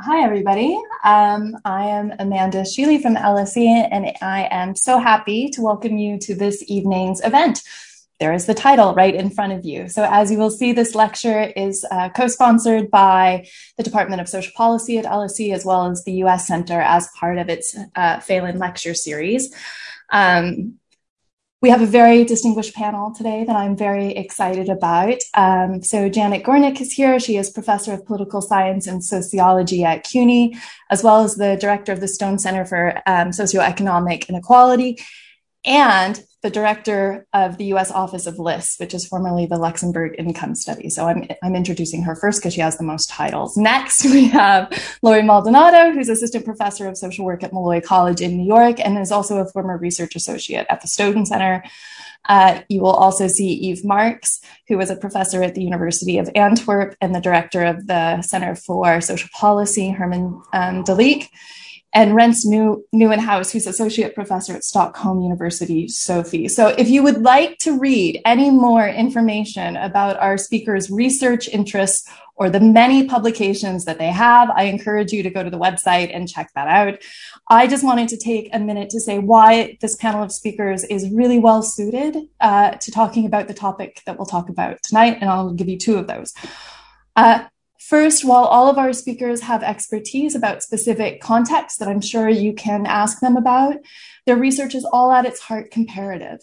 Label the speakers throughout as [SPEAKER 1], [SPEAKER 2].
[SPEAKER 1] Hi, everybody. Um, I am Amanda Sheely from LSE, and I am so happy to welcome you to this evening's event. There is the title right in front of you. So, as you will see, this lecture is uh, co sponsored by the Department of Social Policy at LSE, as well as the US Center as part of its uh, Phelan Lecture Series. Um, we have a very distinguished panel today that I'm very excited about. Um, so Janet Gornick is here. She is professor of political science and sociology at CUNY, as well as the director of the Stone Center for um, Socioeconomic Inequality and the director of the US Office of LIS, which is formerly the Luxembourg Income Study. So I'm, I'm introducing her first because she has the most titles. Next, we have Lori Maldonado, who's assistant professor of social work at Molloy College in New York and is also a former research associate at the Stone Center. Uh, you will also see Ive Marx, who was a professor at the University of Antwerp and the director of the Center for Social Policy, Herman um, and Rens New Nieuwenhuis, who's associate professor at Stockholm University, SOFI. So if you would like to read any more information about our speakers' research interests or the many publications that they have, I encourage you to go to the website and check that out. I just wanted to take a minute to say why this panel of speakers is really well suited uh, to talking about the topic that we'll talk about tonight, and I'll give you two of those. Uh, First, while all of our speakers have expertise about specific contexts that I'm sure you can ask them about, their research is all at its heart comparative.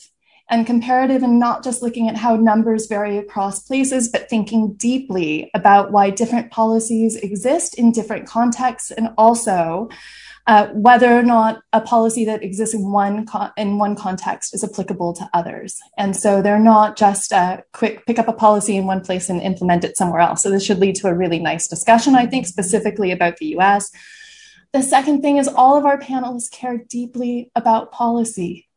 [SPEAKER 1] And comparative and not just looking at how numbers vary across places, but thinking deeply about why different policies exist in different contexts and also whether or not a policy that exists in one con- in one context is applicable to others. And so they're not just a quick pick up a policy in one place and implement it somewhere else. So this should lead to a really nice discussion, I think, specifically about the US. The second thing is all of our panelists care deeply about policy.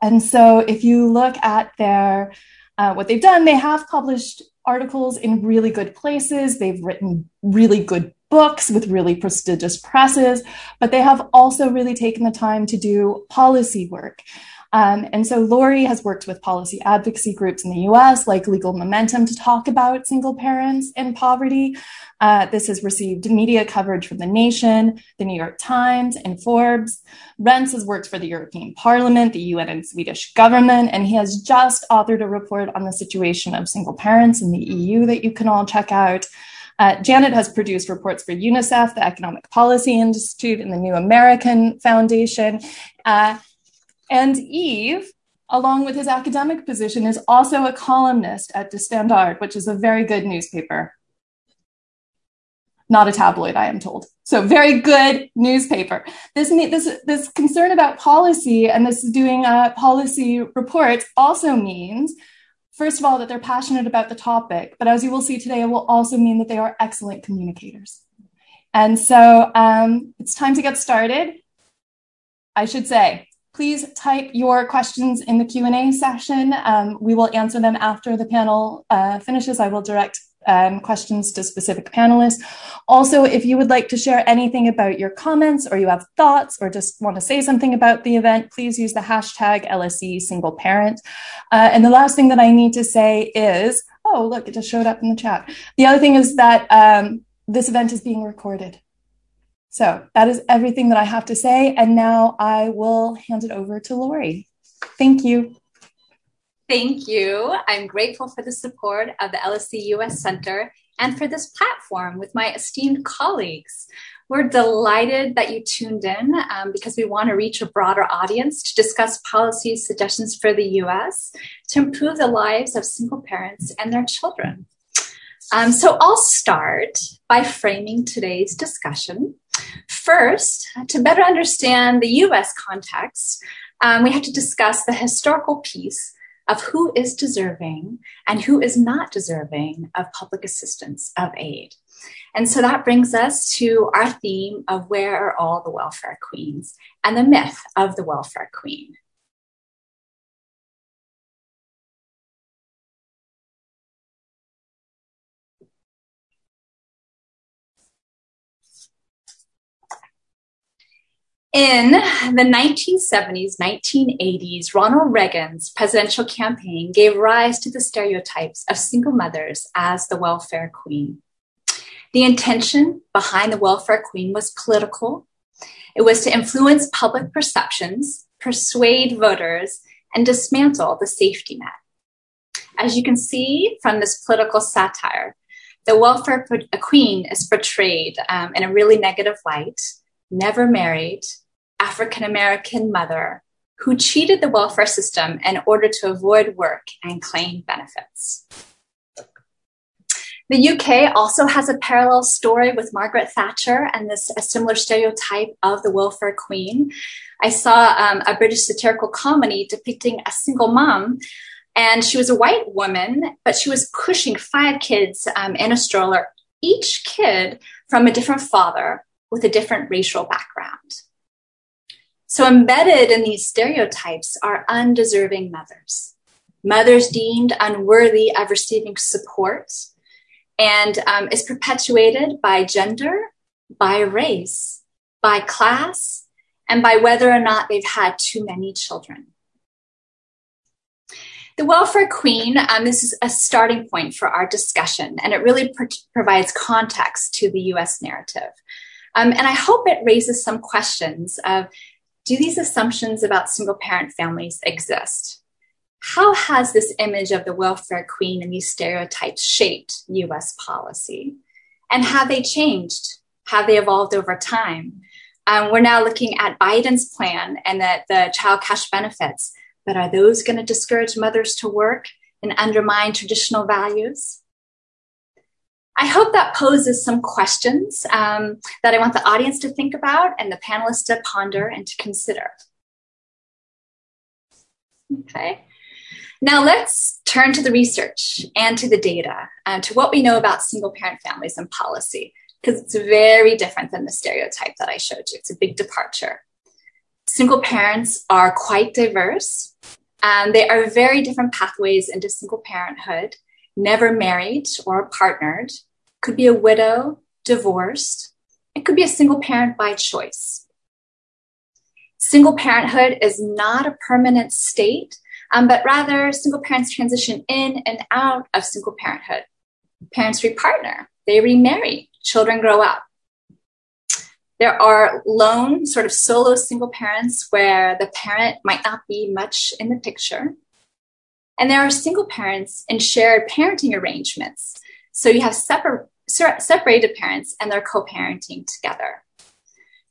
[SPEAKER 1] And so if you look at their uh, what they've done, they have published articles in really good places. They've written really good books with really prestigious presses, but they have also really taken the time to do policy work. Um, and so Lori has worked with policy advocacy groups in the US, like Legal Momentum, to talk about single parents and poverty. Uh, this has received media coverage from The Nation, The New York Times, and Forbes. Rens has worked for the European Parliament, the UN, and Swedish government, and he has just authored a report on the situation of single parents in the EU that you can all check out. Uh, Janet has produced reports for UNICEF, the Economic Policy Institute, and the New American Foundation. Uh, and Ive, along with his academic position, is also a columnist at De Standaard, which is a very good newspaper. Not a tabloid, I am told. So very good newspaper. This this this concern about policy and this doing policy reports also means first of all, that they're passionate about the topic, but as you will see today, it will also mean that they are excellent communicators. And so um, it's time to get started. I should say, please type your questions in the Q&A session. Um, we will answer them after the panel uh, finishes. I will direct um, questions to specific panelists. Also, if you would like to share anything about your comments or you have thoughts or just want to say something about the event, please use the hashtag LSE single parent. Uh, and the last thing that I need to say is, oh, look, it just showed up in the chat. The other thing is that um, this event is being recorded. So that is everything that I have to say. And now I will hand it over to Lori. Thank you.
[SPEAKER 2] Thank you. I'm grateful for the support of the LSE US Center and for this platform with my esteemed colleagues. We're delighted that you tuned in um, because we want to reach a broader audience to discuss policy suggestions for the US to improve the lives of single parents and their children. Um, so I'll start by framing today's discussion. First, to better understand the US context, um, we have to discuss the historical piece of who is deserving and who is not deserving of public assistance, of aid. And so that brings us to our theme of where are all the welfare queens and the myth of the welfare queen. In the 1970s, 1980s, Ronald Reagan's presidential campaign gave rise to the stereotypes of single mothers as the welfare queen. The intention behind the welfare queen was political. It was to influence public perceptions, persuade voters, and dismantle the safety net. As you can see from this political satire, the welfare queen is portrayed um, in a really negative light, never married, African American mother who cheated the welfare system in order to avoid work and claim benefits. The UK also has a parallel story with Margaret Thatcher and this a similar stereotype of the welfare queen. I saw um, a British satirical comedy depicting a single mom, and she was a white woman, but she was pushing five kids um, in a stroller, each kid from a different father with a different racial background. So, embedded in these stereotypes are undeserving mothers, mothers deemed unworthy of receiving support and um, is perpetuated by gender, by race, by class, and by whether or not they've had too many children. The welfare queen, um, this is a starting point for our discussion, and it really provides context to the US narrative. Um, and I hope it raises some questions of do these assumptions about single parent families exist? How has this image of the welfare queen and these stereotypes shaped US policy? And have they changed? Have they evolved over time? Um, we're now looking at Biden's plan and the, the child cash benefits, but are those going to discourage mothers to work and undermine traditional values? I hope that poses some questions um, that I want the audience to think about and the panelists to ponder and to consider. Okay. Now let's turn to the research and to the data, uh, to what we know about single parent families and policy, because it's very different than the stereotype that I showed you. It's a big departure. Single parents are quite diverse. and they are very different pathways into single parenthood, never married or partnered, could be a widow, divorced. It could be a single parent by choice. Single parenthood is not a permanent state um, but rather single parents transition in and out of single parenthood. Parents repartner, they remarry, children grow up. There are lone, sort of solo single parents where the parent might not be much in the picture. And there are single parents in shared parenting arrangements. So you have separ- separated parents and they're co parenting together.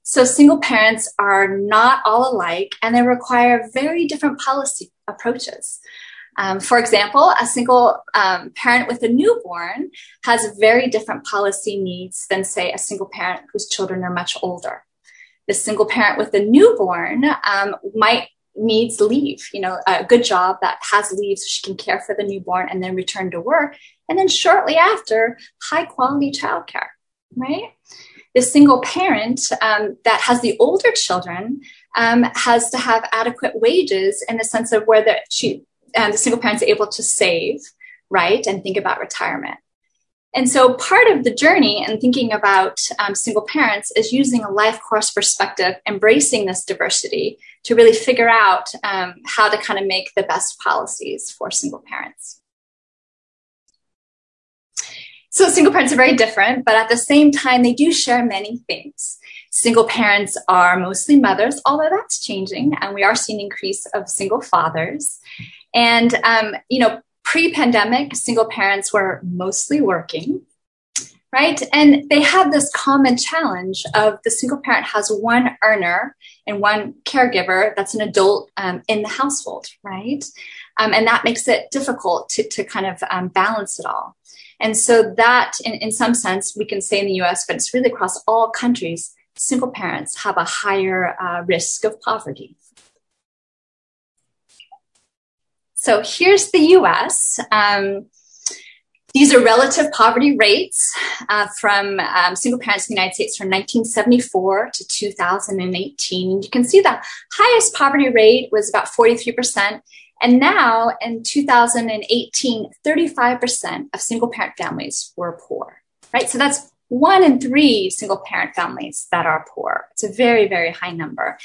[SPEAKER 2] So single parents are not all alike and they require very different policy approaches. Um, for example, a single um, parent with a newborn has very different policy needs than, say, a single parent whose children are much older. The single parent with a newborn um, might needs leave, you know, a good job that has leave so she can care for the newborn and then return to work. And then shortly after, high quality childcare, right? the single parent um, that has the older children um, has to have adequate wages in the sense of where the, she, um, the single parent's able to save, right, and think about retirement. And so part of the journey and thinking about um, single parents is using a life course perspective, embracing this diversity to really figure out um, how to kind of make the best policies for single parents. So single parents are very different, but at the same time, they do share many things. Single parents are mostly mothers, although that's changing, and we are seeing increase of single fathers. And um, you know, pre-pandemic, single parents were mostly working, right? And they have this common challenge of the single parent has one earner and one caregiver that's an adult um, in the household, right? Um, and that makes it difficult to, to kind of um, balance it all. And so that, in, in some sense, we can say in the US, but it's really across all countries, single parents have a higher uh, risk of poverty. So here's the US. Um, these are relative poverty rates uh, from um, single parents in the United States from 1974 to 2018. You can see the highest poverty rate was about 43%. And now in 2018, 35% of single parent families were poor, right? So that's one in three single parent families that are poor. It's a very, very high number.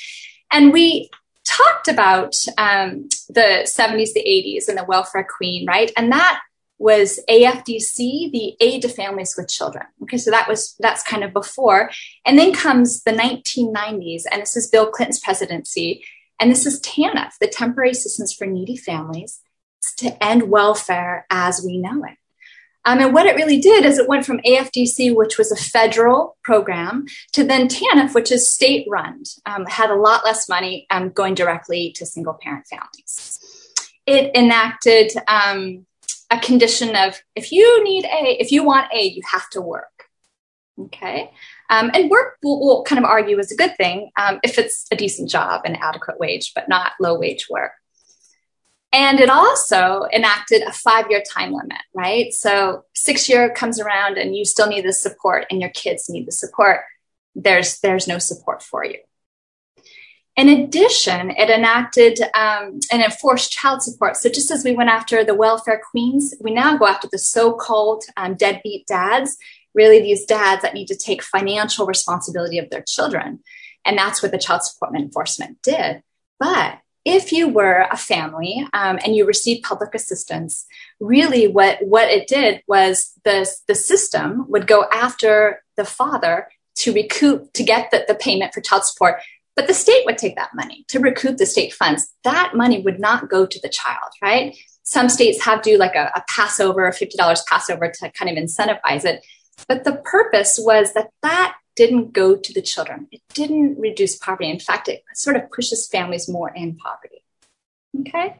[SPEAKER 2] And we talked about um, the 70s, the 80s, and the welfare queen, right? And that was AFDC, the Aid to Families with Children. Okay, so that was that's kind of before. And then comes the 1990s, and this is Bill Clinton's presidency. And this is TANF, the Temporary Assistance for Needy Families, to end welfare as we know it. Um, and what it really did is it went from AFDC, which was a federal program, to then TANF, which is state run, um, had a lot less money um, going directly to single parent families. It enacted um, a condition of if you need aid, if you want aid, you have to work. Okay. Um, and work we'll, we'll, kind of argue is a good thing um, if it's a decent job and adequate wage, but not low wage work. And it also enacted a five year time limit, right? So six year comes around and you still need the support and your kids need the support. There's, there's no support for you. In addition, it enacted um, and enforced child support. So just as we went after the welfare queens, we now go after the so-called um, deadbeat dads, really these dads that need to take financial responsibility of their children. And that's what the child support enforcement did. But if you were a family um, and you received public assistance, really what, what it did was the, the system would go after the father to recoup, to get the, the payment for child support. But the state would take that money to recoup the state funds. That money would not go to the child, right? Some states have do like a, a Passover, $50 Passover to kind of incentivize it. But the purpose was that that didn't go to the children. It didn't reduce poverty. In fact, it sort of pushes families more in poverty. Okay.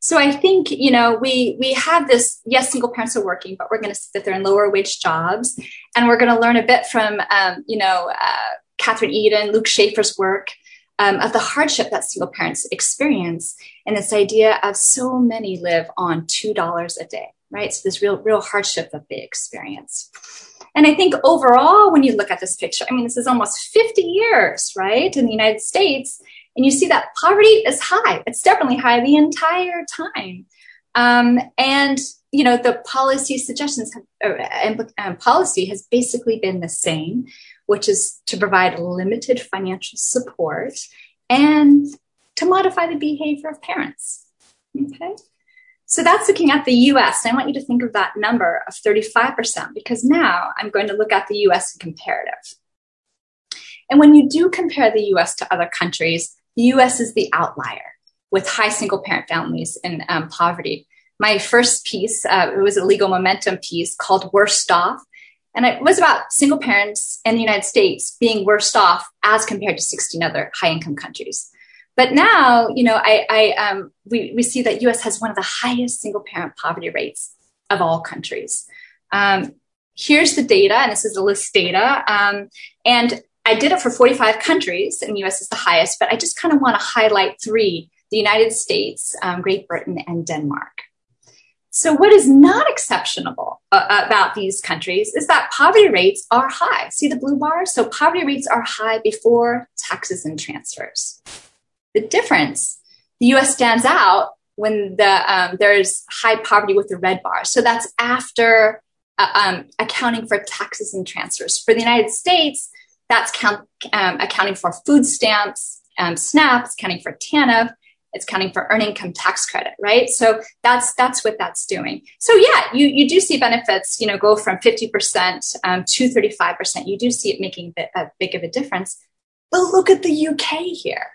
[SPEAKER 2] So I think, you know, we, we have this, yes, single parents are working, but we're going to sit there in lower wage jobs. And we're going to learn a bit from, um, you know, uh, Kathryn Edin, Luke Shaefer's work um, of the hardship that single parents experience. And this idea of so many live on $2 a day, right? So this real, real hardship that they experience. And I think overall, when you look at this picture, I mean, this is almost 50 years, right, in the United States, and you see that poverty is high. It's definitely high the entire time. Um, and you know the policy suggestions have, uh, um, policy has basically been the same, which is to provide limited financial support and to modify the behavior of parents. Okay. So that's looking at the US. I want you to think of that number of 35% because now I'm going to look at the US in comparative. And when you do compare the US to other countries, the US is the outlier with high single parent families and um, poverty. My first piece, uh, it was a legal momentum piece called Worst Off. And it was about single parents in the United States being worst off as compared to 16 other high income countries. But now, you know, I, I um, we, we see that U.S. has one of the highest single parent poverty rates of all countries. Um, here's the data, and this is the LIS data. Um, and I did it for 45 countries, and U.S. is the highest. But I just kind of want to highlight three: the United States, um, Great Britain, and Denmark. So, what is not exceptional uh, about these countries is that poverty rates are high. See the blue bars? So, poverty rates are high before taxes and transfers. The difference, the US stands out when the, um, there's high poverty with the red bar. So that's after uh, um, accounting for taxes and transfers. For the United States, that's count, um, accounting for food stamps, um, SNAPs, accounting for TANF, it's counting for earned income tax credit, right? So that's that's what that's doing. So yeah, you you do see benefits, you know, go from fifty percent um, to thirty five percent. You do see it making a, a big of a difference. But look at the UK here.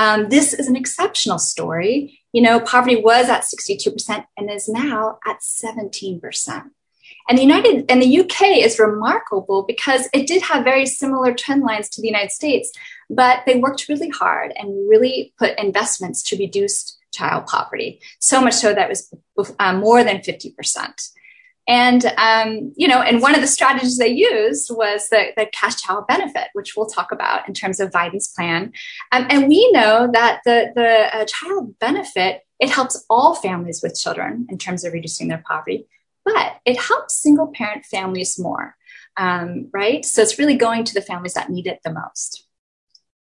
[SPEAKER 2] Um, this is an exceptional story. You know, poverty was at 62% and is now at 17%. And the United and the UK is remarkable because it did have very similar trend lines to the United States, but they worked really hard and really put investments to reduce child poverty. So much so that it was uh, more than 50%. And, um, you know, and one of the strategies they used was the, the cash child benefit, which we'll talk about in terms of Biden's plan. Um, and we know that the, the uh, child benefit, it helps all families with children in terms of reducing their poverty, but it helps single parent families more, um, right? So it's really going to the families that need it the most.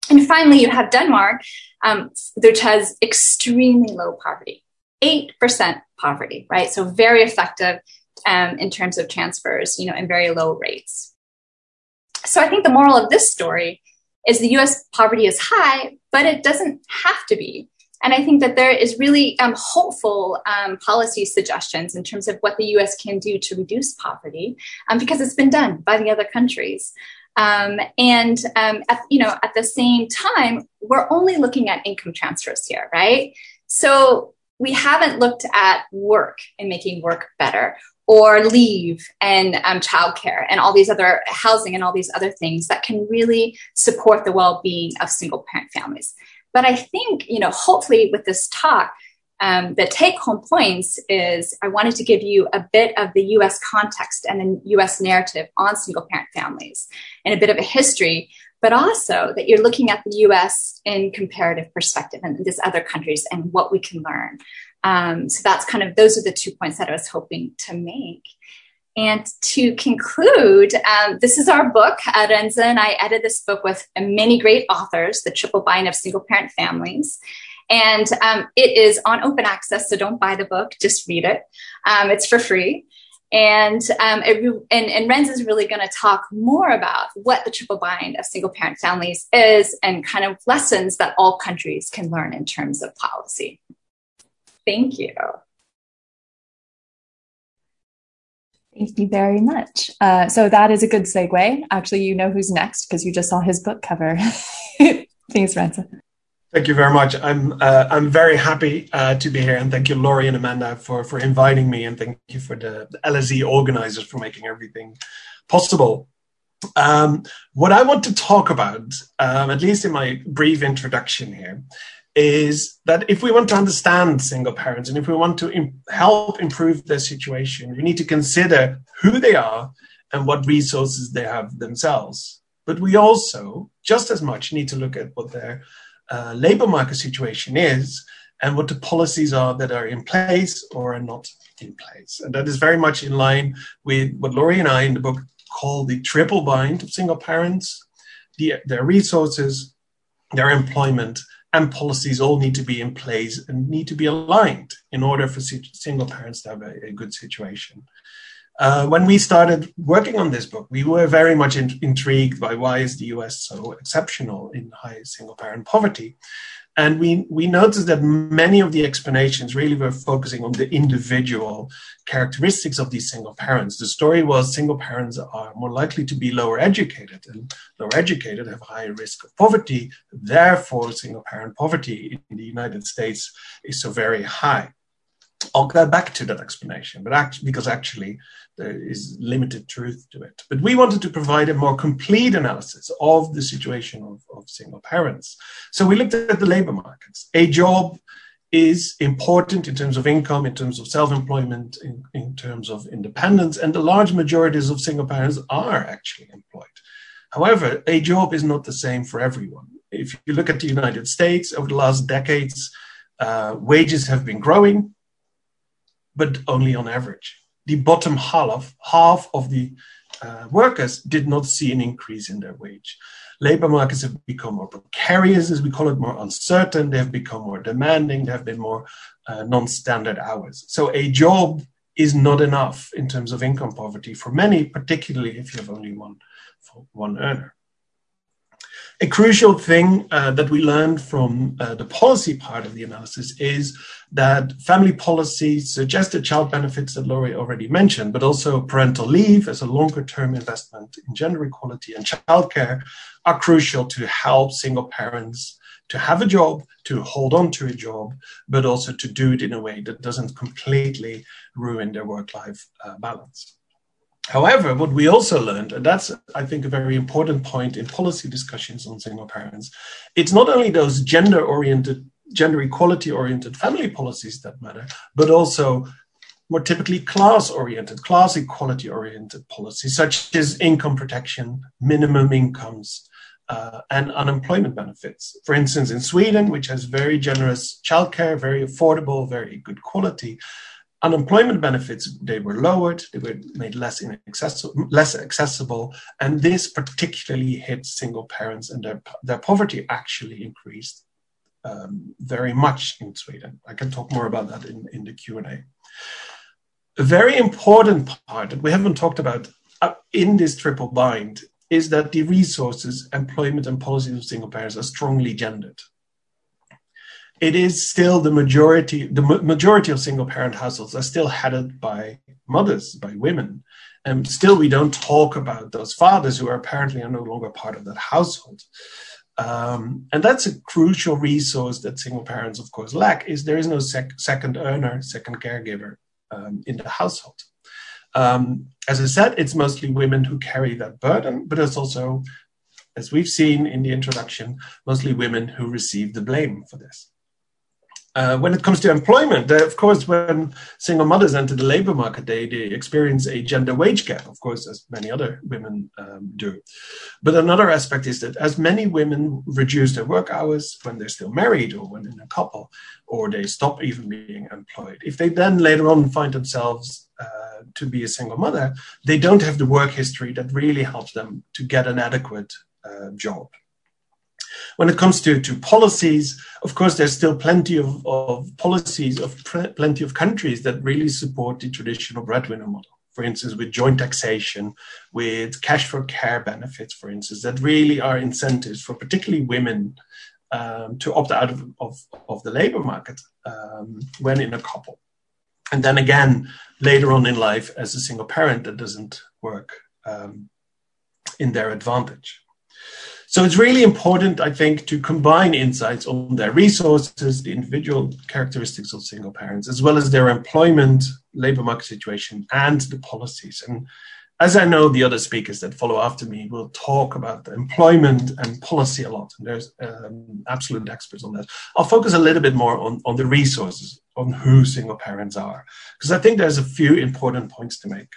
[SPEAKER 2] And finally, you have Denmark, um, which has extremely low poverty, 8% poverty, right? So very effective um, in terms of transfers, you know, and very low rates. So I think the moral of this story is the US poverty is high, but it doesn't have to be. and I think that there is really um, hopeful um, policy suggestions in terms of what the US can do to reduce poverty um, because it's been done by the other countries. Um, and um, at, you know, at the same time, we're only looking at income transfers here, right? So we haven't looked at work and making work better or leave and um, childcare and all these other housing and all these other things that can really support the well-being of single parent families. But I think, you know, hopefully with this talk, um, the take home points is I wanted to give you a bit of the US context and the US narrative on single parent families and a bit of a history, but also that you're looking at the US in comparative perspective and these other countries and what we can learn. Um, so that's kind of, those are the two points that I was hoping to make. And to conclude, um, this is our book. Uh, Renza and I edited this book with many great authors, The Triple Bind of Single Parent Families. And um, it is on open access, so don't buy the book, just read it. Um, it's for free. And, um, it, and, and Rens is really going to talk more about what the triple bind of single parent families is and kind of lessons that all countries can learn in terms of policy. Thank you.
[SPEAKER 1] Thank you very much. Uh, so that is a good segue. Actually, you know who's next because you just saw his book cover. Thanks, Renza.
[SPEAKER 3] Thank you very much. I'm uh, I'm very happy uh, to be here, and thank you, Lori and Amanda, for for inviting me, and thank you for the, the LSE organizers for making everything possible. Um, what I want to talk about, um, at least in my brief introduction here, is that if we want to understand single parents and if we want to Im- help improve their situation, we need to consider who they are and what resources they have themselves. But we also, just as much, need to look at what their uh, labor market situation is and what the policies are that are in place or are not in place. And that is very much in line with what Lori and I in the book call the triple bind of single parents, the, their resources, their employment, and policies all need to be in place and need to be aligned in order for single parents to have a, a good situation. Uh, when we started working on this book, we were very much in, intrigued by why is the US so exceptional in high single parent poverty. And we, we noticed that many of the explanations really were focusing on the individual characteristics of these single parents. The story was single parents are more likely to be lower educated, and lower educated have higher risk of poverty. Therefore, single parent poverty in the United States is so very high. I'll go back to that explanation, but actually, because actually there is limited truth to it. But we wanted to provide a more complete analysis of the situation of, of single parents. So we looked at the labor markets. A job is important in terms of income, in terms of self-employment, in, in terms of independence, and the large majorities of single parents are actually employed. However, a job is not the same for everyone. If you look at the United States over the last decades, uh, wages have been growing, but only on average. The bottom half, half of the uh, workers did not see an increase in their wage. Labor markets have become more precarious, as we call it, more uncertain. They have become more demanding. There have been more uh, non standard hours. So a job is not enough in terms of income poverty for many, particularly if you have only one, one earner. A crucial thing uh, that we learned from uh, the policy part of the analysis is that family policy suggested child benefits that Lori already mentioned, but also parental leave as a longer term investment in gender equality and childcare are crucial to help single parents to have a job, to hold on to a job, but also to do it in a way that doesn't completely ruin their work life uh, balance. However, what we also learned, and that's, I think, a very important point in policy discussions on single parents, it's not only those gender oriented, gender equality oriented family policies that matter, but also more typically class oriented, class equality oriented policies, such as income protection, minimum incomes, uh, and unemployment benefits. For instance, in Sweden, which has very generous childcare, very affordable, very good quality, unemployment benefits they were lowered they were made less inaccessible less accessible and this particularly hit single parents and their, their poverty actually increased um, very much in sweden. I can talk more about that in, in the q&a a. Very important part that we haven't talked about uh, in this triple bind is that the resources employment and policies of single parents are strongly gendered it is still the majority, the majority of single parent households are still headed by mothers, by women. And still, we don't talk about those fathers who are apparently are no longer part of that household. Um, and that's a crucial resource that single parents, of course, lack. Is there is no sec- second earner, second caregiver um, in the household. Um, as I said, it's mostly women who carry that burden, but it's also, as we've seen in the introduction, mostly women who receive the blame for this. Uh, when it comes to employment, uh, of course, when single mothers enter the labor market, they, they experience a gender wage gap, of course, as many other women um, do. But another aspect is that as many women reduce their work hours when they're still married or when in a couple, or they stop even being employed, if they then later on find themselves uh, to be a single mother, they don't have the work history that really helps them to get an adequate uh, job. When it comes to, to policies, of course, there's still plenty of, of policies of pre- plenty of countries that really support the traditional breadwinner model. For instance, with joint taxation, with cash for care benefits, for instance, that really are incentives for particularly women um, to opt out of, of, of the labor market um, when in a couple. And then again, later on in life, as a single parent, that doesn't work um, in their advantage. So it's really important, I think, to combine insights on their resources, the individual characteristics of single parents, as well as their employment, labor market situation, and the policies. And as I know, the other speakers that follow after me will talk about employment and policy a lot. And there's um, absolute experts on that. I'll focus a little bit more on, on the resources, on who single parents are, because I think there's a few important points to make.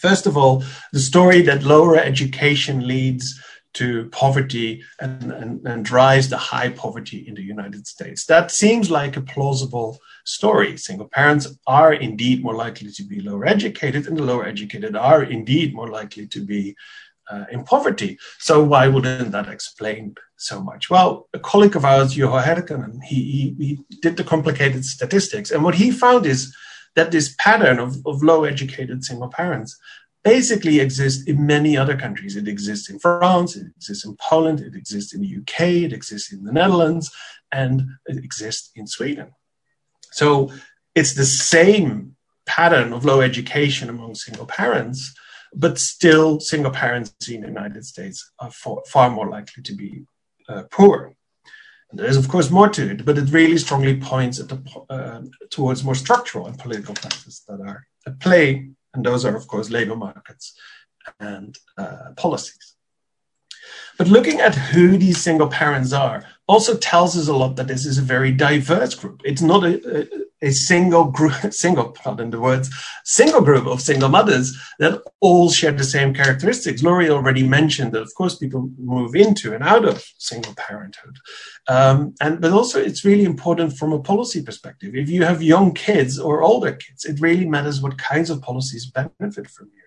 [SPEAKER 3] First of all, the story that lower education leads to poverty and, and, and, drives the high poverty in the United States. That seems like a plausible story. Single parents are indeed more likely to be lower educated, and the lower educated are indeed more likely to be uh, in poverty. So why wouldn't that explain so much? Well, a colleague of ours, Juho Härkönen, he, he, he did the complicated statistics, and what he found is that this pattern of, of low educated single parents basically exists in many other countries. It exists in France, it exists in Poland, it exists in the UK, it exists in the Netherlands, and it exists in Sweden. So it's the same pattern of low education among single parents, but still single parents in the United States are far, more likely to be uh, poor. And there's of course more to it, but it really strongly points the, uh, towards more structural and political factors that are at play and those are, of course, labor markets and uh, policies. But looking at who these single parents are also tells us a lot that this is a very diverse group. It's not a, a, a single group, single, pardon the words, single group of single mothers that all share the same characteristics. Lori already mentioned that, of course, people move into and out of single parenthood. Um, and, but also it's really important from a policy perspective. If you have young kids or older kids, it really matters what kinds of policies benefit from you.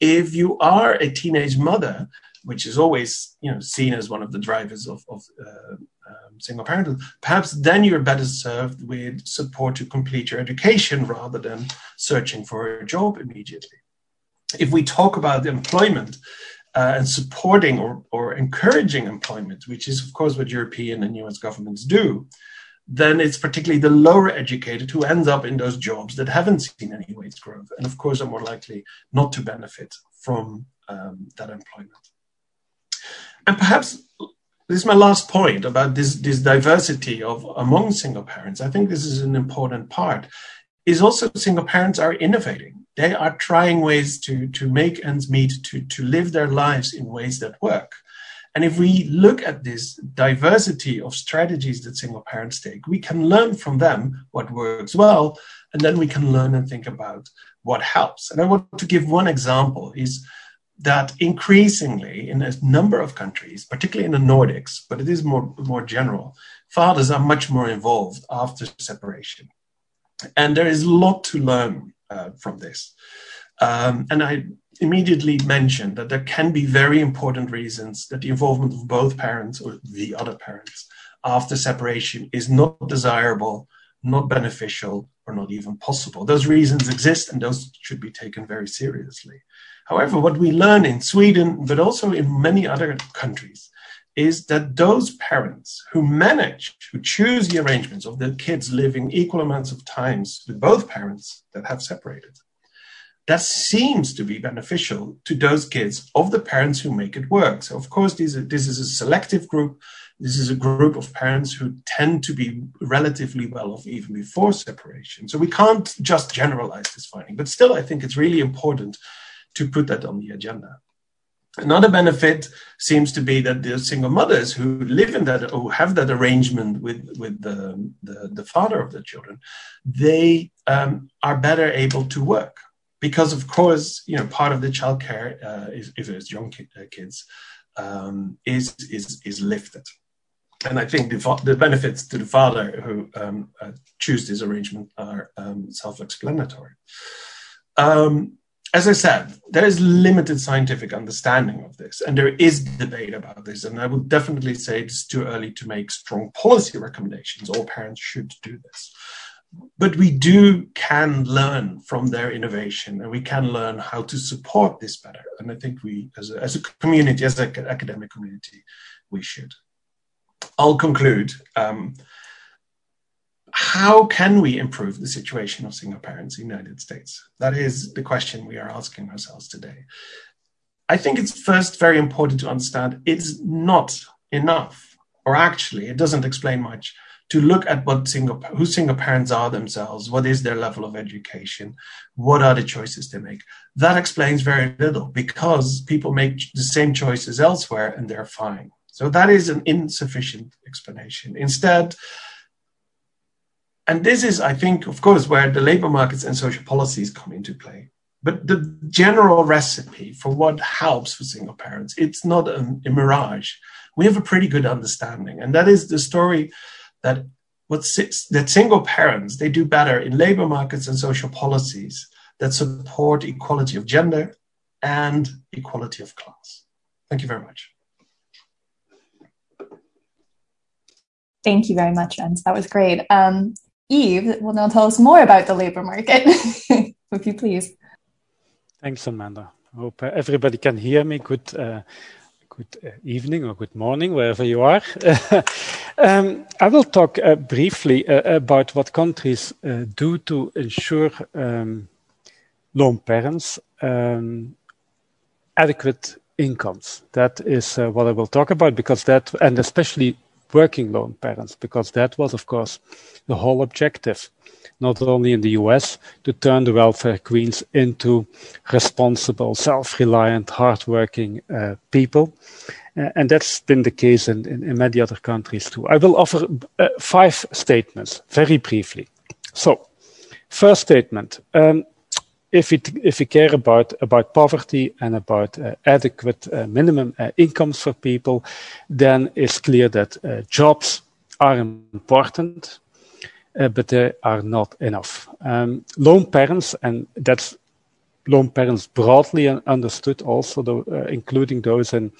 [SPEAKER 3] If you are a teenage mother, which is always you know seen as one of the drivers of, of uh, um, single parenthood, perhaps then you're better served with support to complete your education rather than searching for a job immediately. If we talk about employment uh, and supporting or, or encouraging employment, which is of course what European and US governments do, then it's particularly the lower educated who ends up in those jobs that haven't seen any wage growth, and of course are more likely not to benefit from um, that employment. And perhaps this is my last point about this, this diversity of among single parents. I think this is an important part. Is also single parents are innovating. They are trying ways to, to make ends meet, to, to live their lives in ways that work. And if we look at this diversity of strategies that single parents take, we can learn from them what works well, and then we can learn and think about what helps. And I want to give one example is that increasingly in a number of countries, particularly in the Nordics, but it is more, more general, fathers are much more involved after separation. And there is a lot to learn uh, from this. Um, and I immediately mentioned that there can be very important reasons that the involvement of both parents or the other parents after separation is not desirable, not beneficial, or not even possible. Those reasons exist and those should be taken very seriously. However, what we learn in Sweden, but also in many other countries, is that those parents who manage, who choose the arrangements of their kids living equal amounts of times with both parents that have separated, that seems to be beneficial to those kids of the parents who make it work. So, of course, these are, this is a selective group. This is a group of parents who tend to be relatively well off even before separation. So, we can't just generalize this finding, but still, I think it's really important to put that on the agenda. Another benefit seems to be that the single mothers who live in that, who have that arrangement with, with the, the, the father of the children, they um, are better able to work. Because, of course, you know, part of the childcare, uh, if, if it's young uh, kids, um, is, is, is lifted. And I think the, the benefits to the father who um, uh, choose this arrangement are um, self explanatory. Um, as I said, there is limited scientific understanding of this, and there is debate about this. And I would definitely say it's too early to make strong policy recommendations. All parents should do this. But we do can learn from their innovation, and we can learn how to support this better. And I think we, as a, as a community, as an academic community, we should. I'll conclude. Um, how can we improve the situation of single parents in the United States? That is the question we are asking ourselves today. I think it's first very important to understand it's not enough, or actually, it doesn't explain much to look at what single who single parents are themselves, what is their level of education, what are the choices they make. That explains very little because people make the same choices elsewhere and they're fine. So that is an insufficient explanation. Instead, and this is, I think, of course, where the labor markets and social policies come into play. But the general recipe for what helps for single parents, it's not a, a mirage. We have a pretty good understanding. And that is the story that what that single parents, they do better in labor markets and social policies that support equality of gender and equality of class. Thank you very much.
[SPEAKER 1] Thank you very much, Rens. That was great. Um, Ive will now tell us more about the labor market, if you please.
[SPEAKER 4] Thanks, Amanda. I hope uh, everybody can hear me. Good, uh, good uh, evening or good morning, wherever you are. um, I will talk uh, briefly uh, about what countries uh, do to ensure um, lone parents um, adequate incomes. That is what I will talk about because that, and especially working lone parents, because that was, of course, the whole objective, not only in the US, to turn the welfare queens into responsible, self-reliant, hardworking uh, people. Uh, and that's been the case in, in, in, many other countries too. I will offer uh, five statements very briefly. So, first statement. Um, if we, if we care about, about poverty and about uh, adequate uh, minimum uh, incomes for people, then it's clear that uh, jobs are important, uh, but they are not enough. Um, lone parents, and that's lone parents broadly understood also, though, uh, including those in,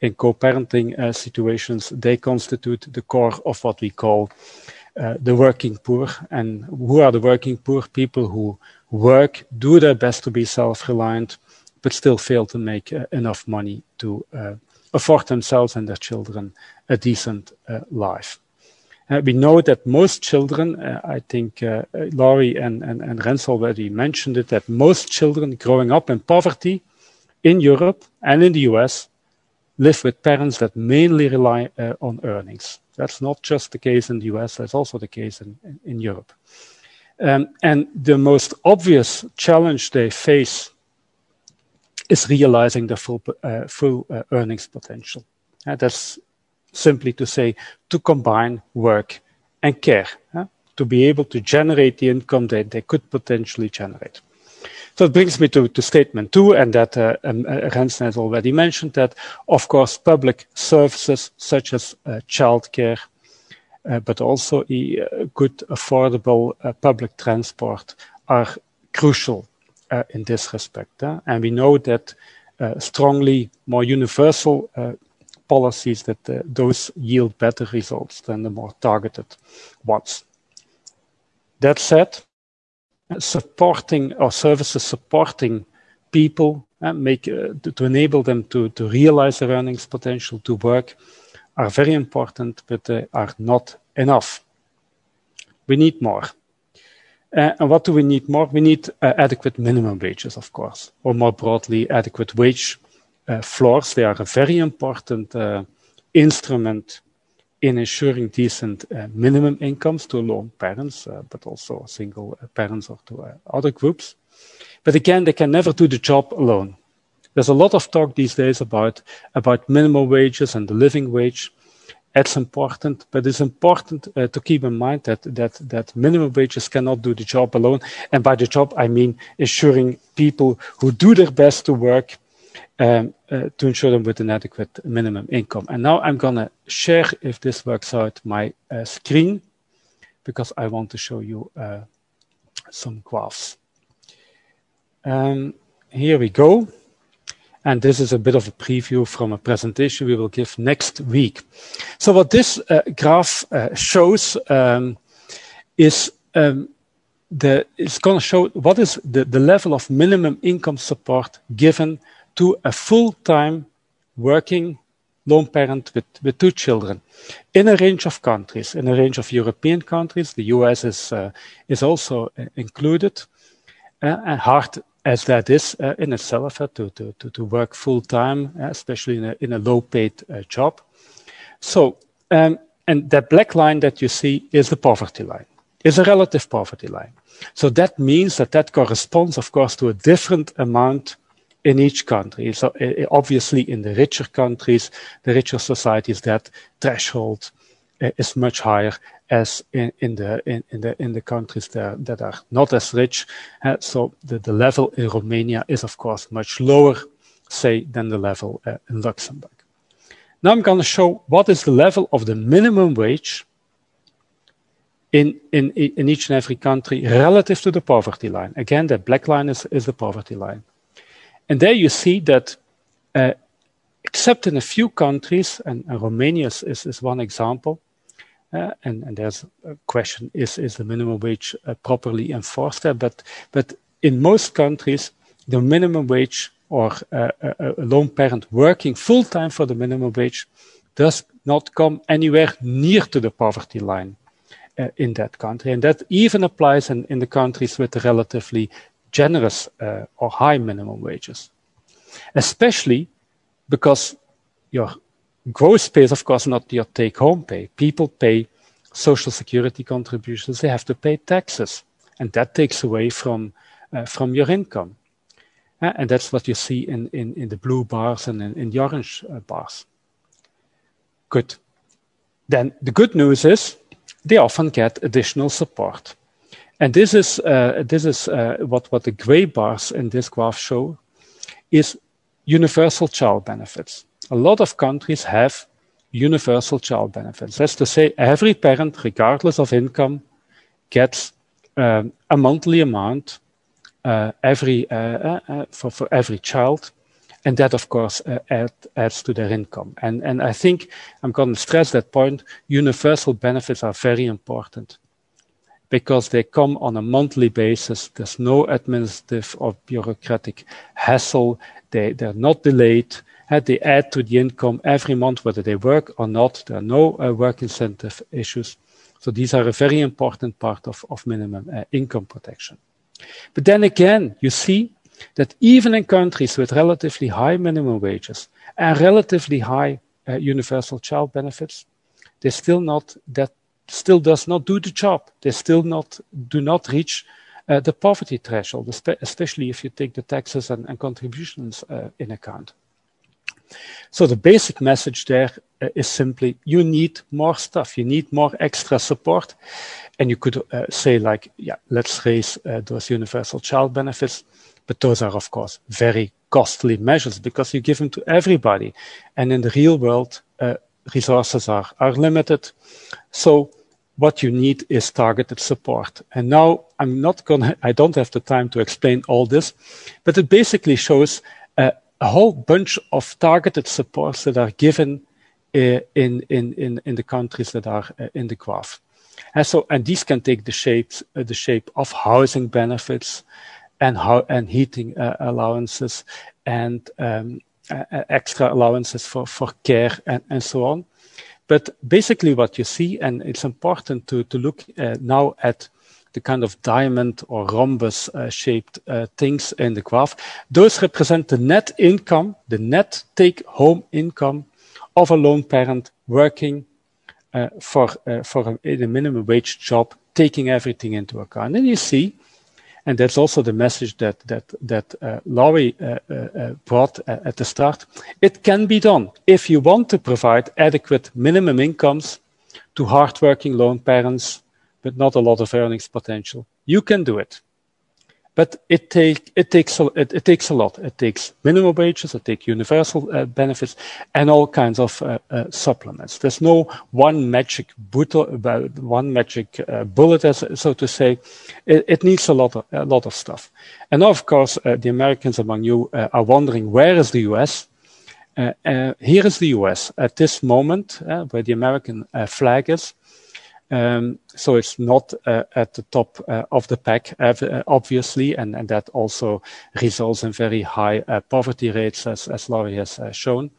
[SPEAKER 4] in co-parenting situations, they constitute the core of what we call the working poor. And who are the working poor? People who work, do their best to be self-reliant, but still fail to make uh, enough money to uh, afford themselves and their children a decent uh, life. Uh, we know that most children, uh, I think uh, Lori and, and, and Rens already mentioned it, that most children growing up in poverty in Europe and in the US live with parents that mainly rely on earnings. That's not just the case in the US, that's also the case in, in, in Europe. Um, and the most obvious challenge they face is realizing the full, uh, full uh, earnings potential. Uh, that's simply to say, to combine work and care, to be able to generate the income that they could potentially generate. So it brings me to, to statement two, and that uh, um, uh, has already mentioned that, of course, public services such as uh, childcare, uh, Eh, but also uh, good, affordable uh, public transport are crucial in this respect. And we know that strongly more universal policies that those yield better results than the more targeted ones. That said, supporting our services supporting people uh, make to, to, enable them to, to realize their earnings potential to work are very important, but they are not enough. We need more. Uh, and what do we need more? We need uh, adequate minimum wages, of course, or more broadly, adequate wage uh, floors. They are a very important uh, instrument in ensuring decent uh, minimum incomes to lone parents, uh, but also single parents or to other groups. But again, they can never do the job alone. There's a lot of talk these days about, about minimum wages and the living wage. That's important, but it's important uh, to keep in mind that, that, that minimum wages cannot do the job alone. And by the job, I mean ensuring people who do their best to work um, uh, to ensure them with an adequate minimum income. And now I'm going to share, if this works out, my uh, screen because I want to show you uh, some graphs. Um, here we go. And this is a bit of a preview from a presentation we will give next week. So what this uh, graph uh, shows um, is um, the, it's going to show what is the, the level of minimum income support given to a full-time working lone parent with, with two children in a range of countries, in a range of European countries. The US is, uh, is also uh, included. Uh, and hard as that is uh, in itself uh, to, to, to, to work full time, uh, especially in a, in a low paid uh, job. So, um, and that black line that you see is the poverty line, is a relative poverty line. So that means that that corresponds, of course, to a different amount in each country. So uh, obviously in the richer countries, the richer societies, that threshold uh, is much higher as in, in the in, in, the in the countries that, that are not as rich. Uh, so the, the level in Romania is of course much lower, say, than the level uh, in Luxembourg. Now I'm going to show what is the level of the minimum wage in, in, in each and every country relative to the poverty line. Again, the black line is, is the poverty line. And there you see that uh, except in a few countries, and, and Romania is, is one example, uh, and, and, there's a question: Is is the minimum wage uh, properly enforced there? But but in most countries, the minimum wage or uh, a, a lone parent working full time for the minimum wage does not come anywhere near to the poverty line uh, in that country, and that even applies in, in the countries with relatively generous uh, or high minimum wages, especially because your gross pay is, of course, not your take home pay. People pay social security contributions, they have to pay taxes, and that takes away from, uh, from your income. Uh, and that's what you see in, in, in the blue bars and in, in the orange uh, bars. Good. Then the good news is they often get additional support. And this is, uh, this is uh, what, what the gray bars in this graph show is universal child benefits a lot of countries have universal child benefits. That's to say, every parent, regardless of income, gets um, a monthly amount uh, every uh, uh, uh for, for every child, and that, of course, uh, add, adds to their income. And and I think I'm going to stress that point. Universal benefits are very important because they come on a monthly basis. There's no administrative or bureaucratic hassle. They they're not delayed they add to the income every month, whether they work or not. There are no uh, work incentive issues. So these are a very important part of, minimum uh, income protection. But then again, you see that even in countries with relatively high minimum wages and relatively high uh, universal child benefits, they still not that still does not do the job. They still not do not reach the poverty threshold, especially if you take the taxes and, contributions in account. So the basic message there uh, is simply you need more stuff, you need more extra support. And you could uh, say, like, yeah, let's raise uh, those universal child benefits. But those are, of course, very costly measures because you give them to everybody. And in the real world, uh, resources are, are limited. So what you need is targeted support. And now I'm not gonna, I don't have the time to explain all this, but it basically shows a whole bunch of targeted supports that are given uh, in, in, in, in the countries that are uh, in the graph. And so, and these can take the shapes, uh, the shape of housing benefits and how, and heating uh, allowances and um, uh, extra allowances for, for care and, and so on. But basically, what you see, and it's important to, to look uh, now at the kind of diamond or rhombus uh, shaped uh, things in the graph. Those represent the net income, the net take home income of a lone parent working uh, for, uh, for a, a, minimum wage job, taking everything into account. And you see, and that's also the message that, that, that uh, Lori uh, brought at the start. It can be done if you want to provide adequate minimum incomes to hardworking lone parents but not a lot of earnings potential. You can do it. But it, take, it, takes, a, it, it takes a lot. It takes minimum wages, it takes universal uh, benefits, and all kinds of uh, uh, supplements. There's no one magic, one magic uh, bullet, as, so to say. It, it, needs a lot of, a lot of stuff. And of course, uh, the Americans among you uh, are wondering, where is the US? here is the US at this moment, where the American flag is. Um, so it's not uh, at the top uh, of the pack, uh, obviously, and, that also results in very high poverty rates, as, Lori has shown.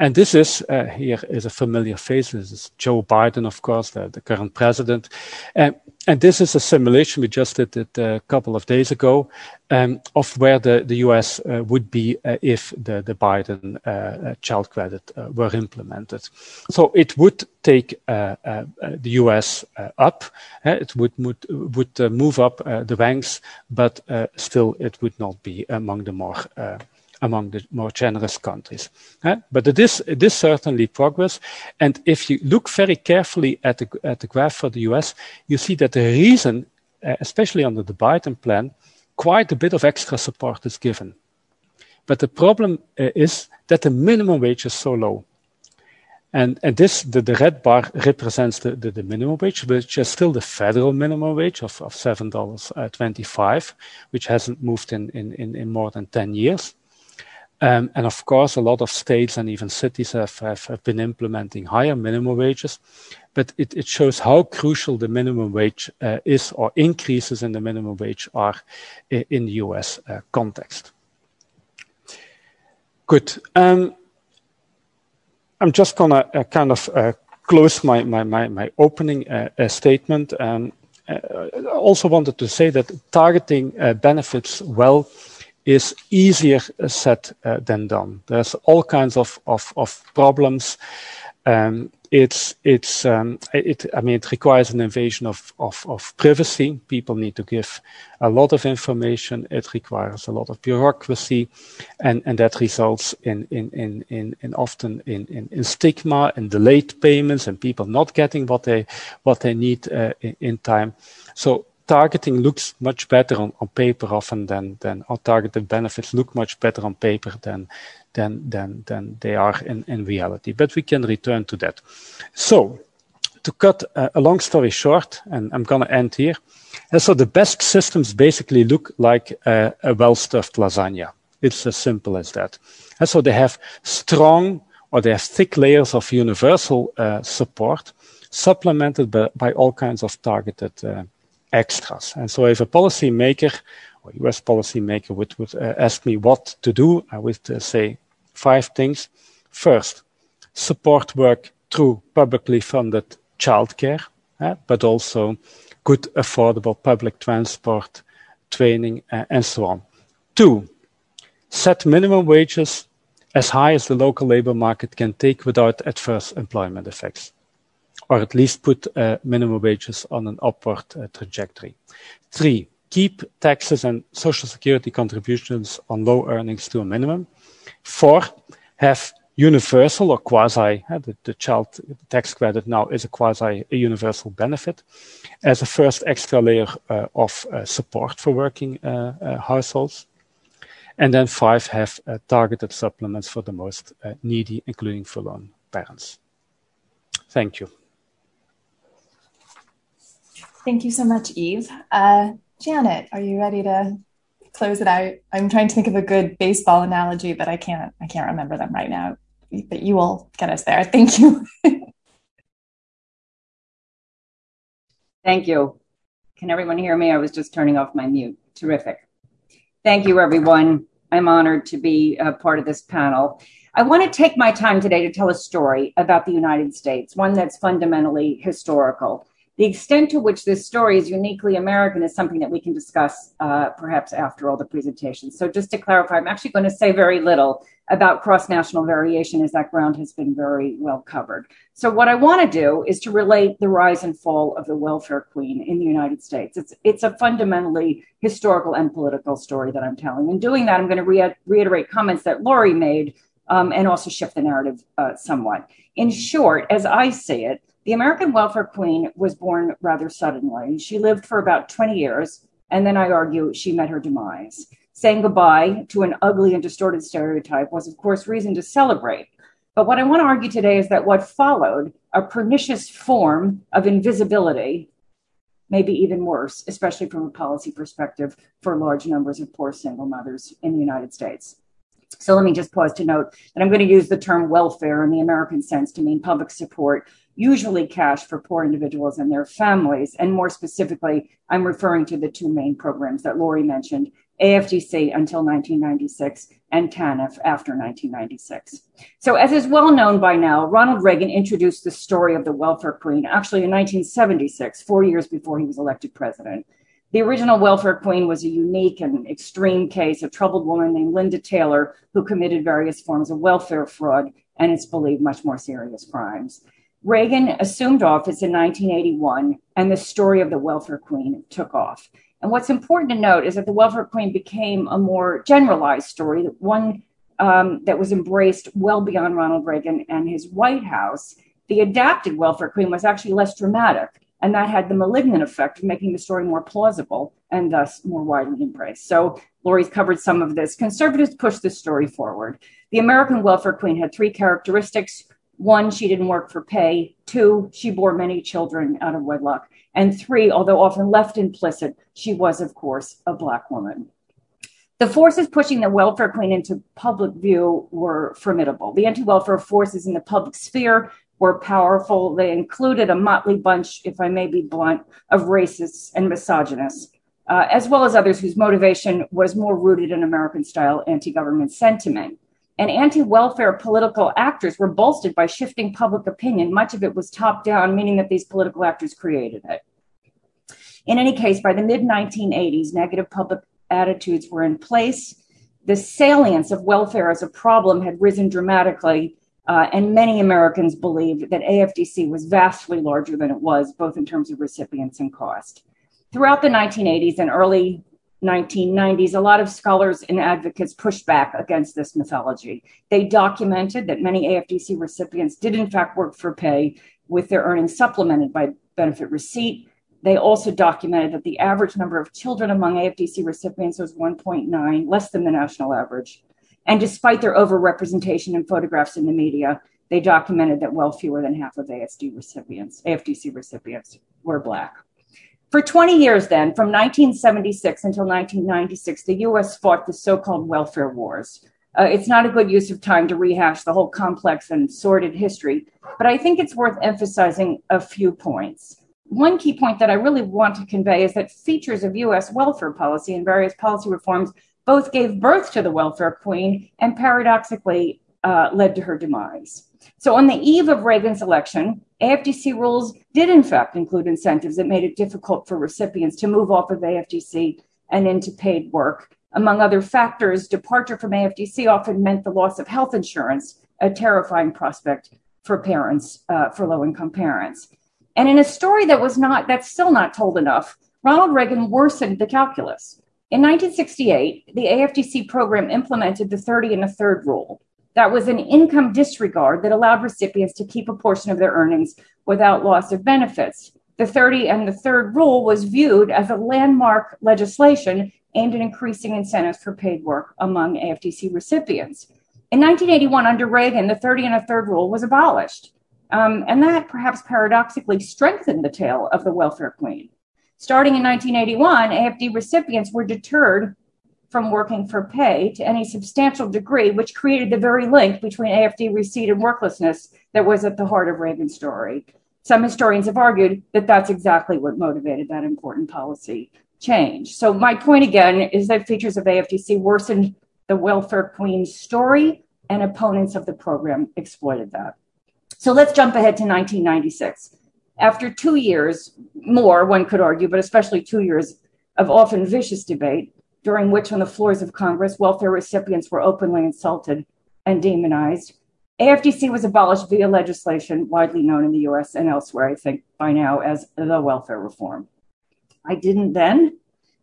[SPEAKER 4] And this is, uh, here is a familiar face. This is Joe Biden, of course, the, the current president. and this is a simulation we just did it a couple of days ago um, of where the, the US uh, would be uh, if the, the Biden uh, uh child credit uh, were implemented. So it would take the US up. it would, would, would move up the ranks, but still it would not be among the more among the more generous countries. Uh, but it is, it is certainly progress. And if you look very carefully at the, at the graph for the US, you see that the reason, uh, especially under the Biden plan, quite a bit of extra support is given. But the problem uh, is that the minimum wage is so low. And, and this, the, the red bar represents the, the, the, minimum wage, which is still the federal minimum wage of, of $7.25, which hasn't moved in, in, in more than 10 years. Um, and of course, a lot of states and even cities have, have, have been implementing higher minimum wages. But it, it shows how crucial the minimum wage uh, is or increases in the minimum wage are in the US uh, context. Good. Um, I'm just going to uh, kind of uh, close my, my, my, my opening uh, uh, statement. Um, I also wanted to say that targeting benefits well is easier said uh, than done. There's all kinds of, of, of problems. Um, it's, it's, um, it, I mean, it requires an invasion of, of, of privacy. People need to give a lot of information. It requires a lot of bureaucracy and, and that results in, in, in, in, in often in, in, in stigma and delayed payments and people not getting what they, what they need uh, in, in time. So targeting looks much better on, on paper often than, than our targeted benefits look much better on paper than, than, than, than they are in, in reality. But we can return to that. So, to cut uh, a long story short, and I'm going to end here. And so the best systems basically look like a well-stuffed lasagna. It's as simple as that. And so they have strong or they have thick layers of universal uh, support supplemented by, by, all kinds of targeted uh, extras. And so if a policymaker or US policymaker would, would uh, ask me what to do, I would uh, say five things. First, support work through publicly funded childcare, uh, but also good, affordable public transport, training, uh, and so on. Two, set minimum wages as high as the local labor market can take without adverse employment effects or at least put uh, minimum wages on an upward uh, trajectory. Three, keep taxes and social security contributions on low earnings to a minimum. Four, have universal or quasi, uh, the, the, child tax credit now is a quasi a universal benefit as a first extra layer uh, of uh, support for working uh, households. And then five, have targeted supplements for the most needy, including full-on parents. Thank you.
[SPEAKER 1] Thank you so much, Ive. Uh, Janet, are you ready to close it out? I'm trying to think of a good baseball analogy, but I can't. I can't remember them right now. But you will get us there. Thank you.
[SPEAKER 5] Thank you. Can everyone hear me? I was just turning off my mute. Terrific. Thank you, everyone. I'm honored to be a part of this panel. I want to take my time today to tell a story about the United States, one that's fundamentally historical. The extent to which this story is uniquely American is something that we can discuss uh, perhaps after all the presentations. So, just to clarify, I'm actually going to say very little about cross national variation as that ground has been very well covered. So, what I want to do is to relate the rise and fall of the welfare queen in the United States. It's, it's a fundamentally historical and political story that I'm telling. In doing that, I'm going to re- reiterate comments that Lori made um, and also shift the narrative uh, somewhat. In short, as I see it, the American welfare queen was born rather suddenly. She lived for about 20 years, and then I argue she met her demise. Saying goodbye to an ugly and distorted stereotype was, of course, reason to celebrate. But what I want to argue today is that what followed, a pernicious form of invisibility, maybe even worse, especially from a policy perspective for large numbers of poor single mothers in the United States. So let me just pause to note that I'm going to use the term welfare in the American sense to mean public support, usually cash for poor individuals and their families. And more specifically, I'm referring to the two main programs that Lori mentioned AFDC until 1996 and TANF after 1996. So, as is well known by now, Ronald Reagan introduced the story of the welfare queen actually in 1976, four years before he was elected president. The original welfare queen was a unique and extreme case, a troubled woman named Linda Taylor, who committed various forms of welfare fraud and it's believed much more serious crimes. Reagan assumed office in 1981, and the story of the welfare queen took off. And what's important to note is that the welfare queen became a more generalized story, one um, that was embraced well beyond Ronald Reagan and his White House. The adapted welfare queen was actually less dramatic and that had the malignant effect of making the story more plausible and thus more widely embraced. So Lori's covered some of this. Conservatives pushed this story forward. The American welfare queen had three characteristics. One, she didn't work for pay. Two, she bore many children out of wedlock. And three, although often left implicit, she was, of course, a Black woman. The forces pushing the welfare queen into public view were formidable. The anti welfare forces in the public sphere were powerful. They included a motley bunch, if I may be blunt, of racists and misogynists, uh, as well as others whose motivation was more rooted in American style anti government sentiment. And anti welfare political actors were bolstered by shifting public opinion. Much of it was top down, meaning that these political actors created it. In any case, by the mid 1980s, negative public attitudes were in place. The salience of welfare as a problem had risen dramatically, uh, and many Americans believed that AFDC was vastly larger than it was, both in terms of recipients and cost. Throughout the 1980s and early 1990s, a lot of scholars and advocates pushed back against this mythology. They documented that many AFDC recipients did, in fact, work for pay with their earnings supplemented by benefit receipt. They also documented that the average number of children among AFDC recipients was 1.9, less than the national average. And despite their overrepresentation in photographs in the media, they documented that well fewer than half of AFDC recipients were Black. For 20 years, then, from 1976 until 1996, the US fought the so called welfare wars. Uh, it's not a good use of time to rehash the whole complex and sordid history, but I think it's worth emphasizing a few points. One key point that I really want to convey is that features of US welfare policy and various policy reforms both gave birth to the welfare queen and paradoxically uh, led to her demise. So, on the eve of Reagan's election, AFDC rules did in fact include incentives that made it difficult for recipients to move off of AFDC and into paid work. Among other factors, departure from AFDC often meant the loss of health insurance, a terrifying prospect for parents, uh, for low income parents. And in a story that was not, that's still not told enough, Ronald Reagan worsened the calculus. In 1968, the AFDC program implemented the 30 and a third rule. That was an income disregard that allowed recipients to keep a portion of their earnings without loss of benefits. The 30 and the third rule was viewed as a landmark legislation aimed at increasing incentives for paid work among AFDC recipients. In 1981, under Reagan, the 30 and a third rule was abolished. Um, and that perhaps paradoxically strengthened the tale of the welfare queen. Starting in 1981, AFD recipients were deterred from working for pay to any substantial degree, which created the very link between AFD receipt and worklessness that was at the heart of Reagan's story. Some historians have argued that that's exactly what motivated that important policy change. So, my point again is that features of AFDC worsened the welfare queen's story, and opponents of the program exploited that. So let's jump ahead to 1996. After two years, more, one could argue, but especially two years of often vicious debate, during which on the floors of Congress, welfare recipients were openly insulted and demonized, AFDC was abolished via legislation widely known in the US and elsewhere, I think by now, as the welfare reform. I didn't then,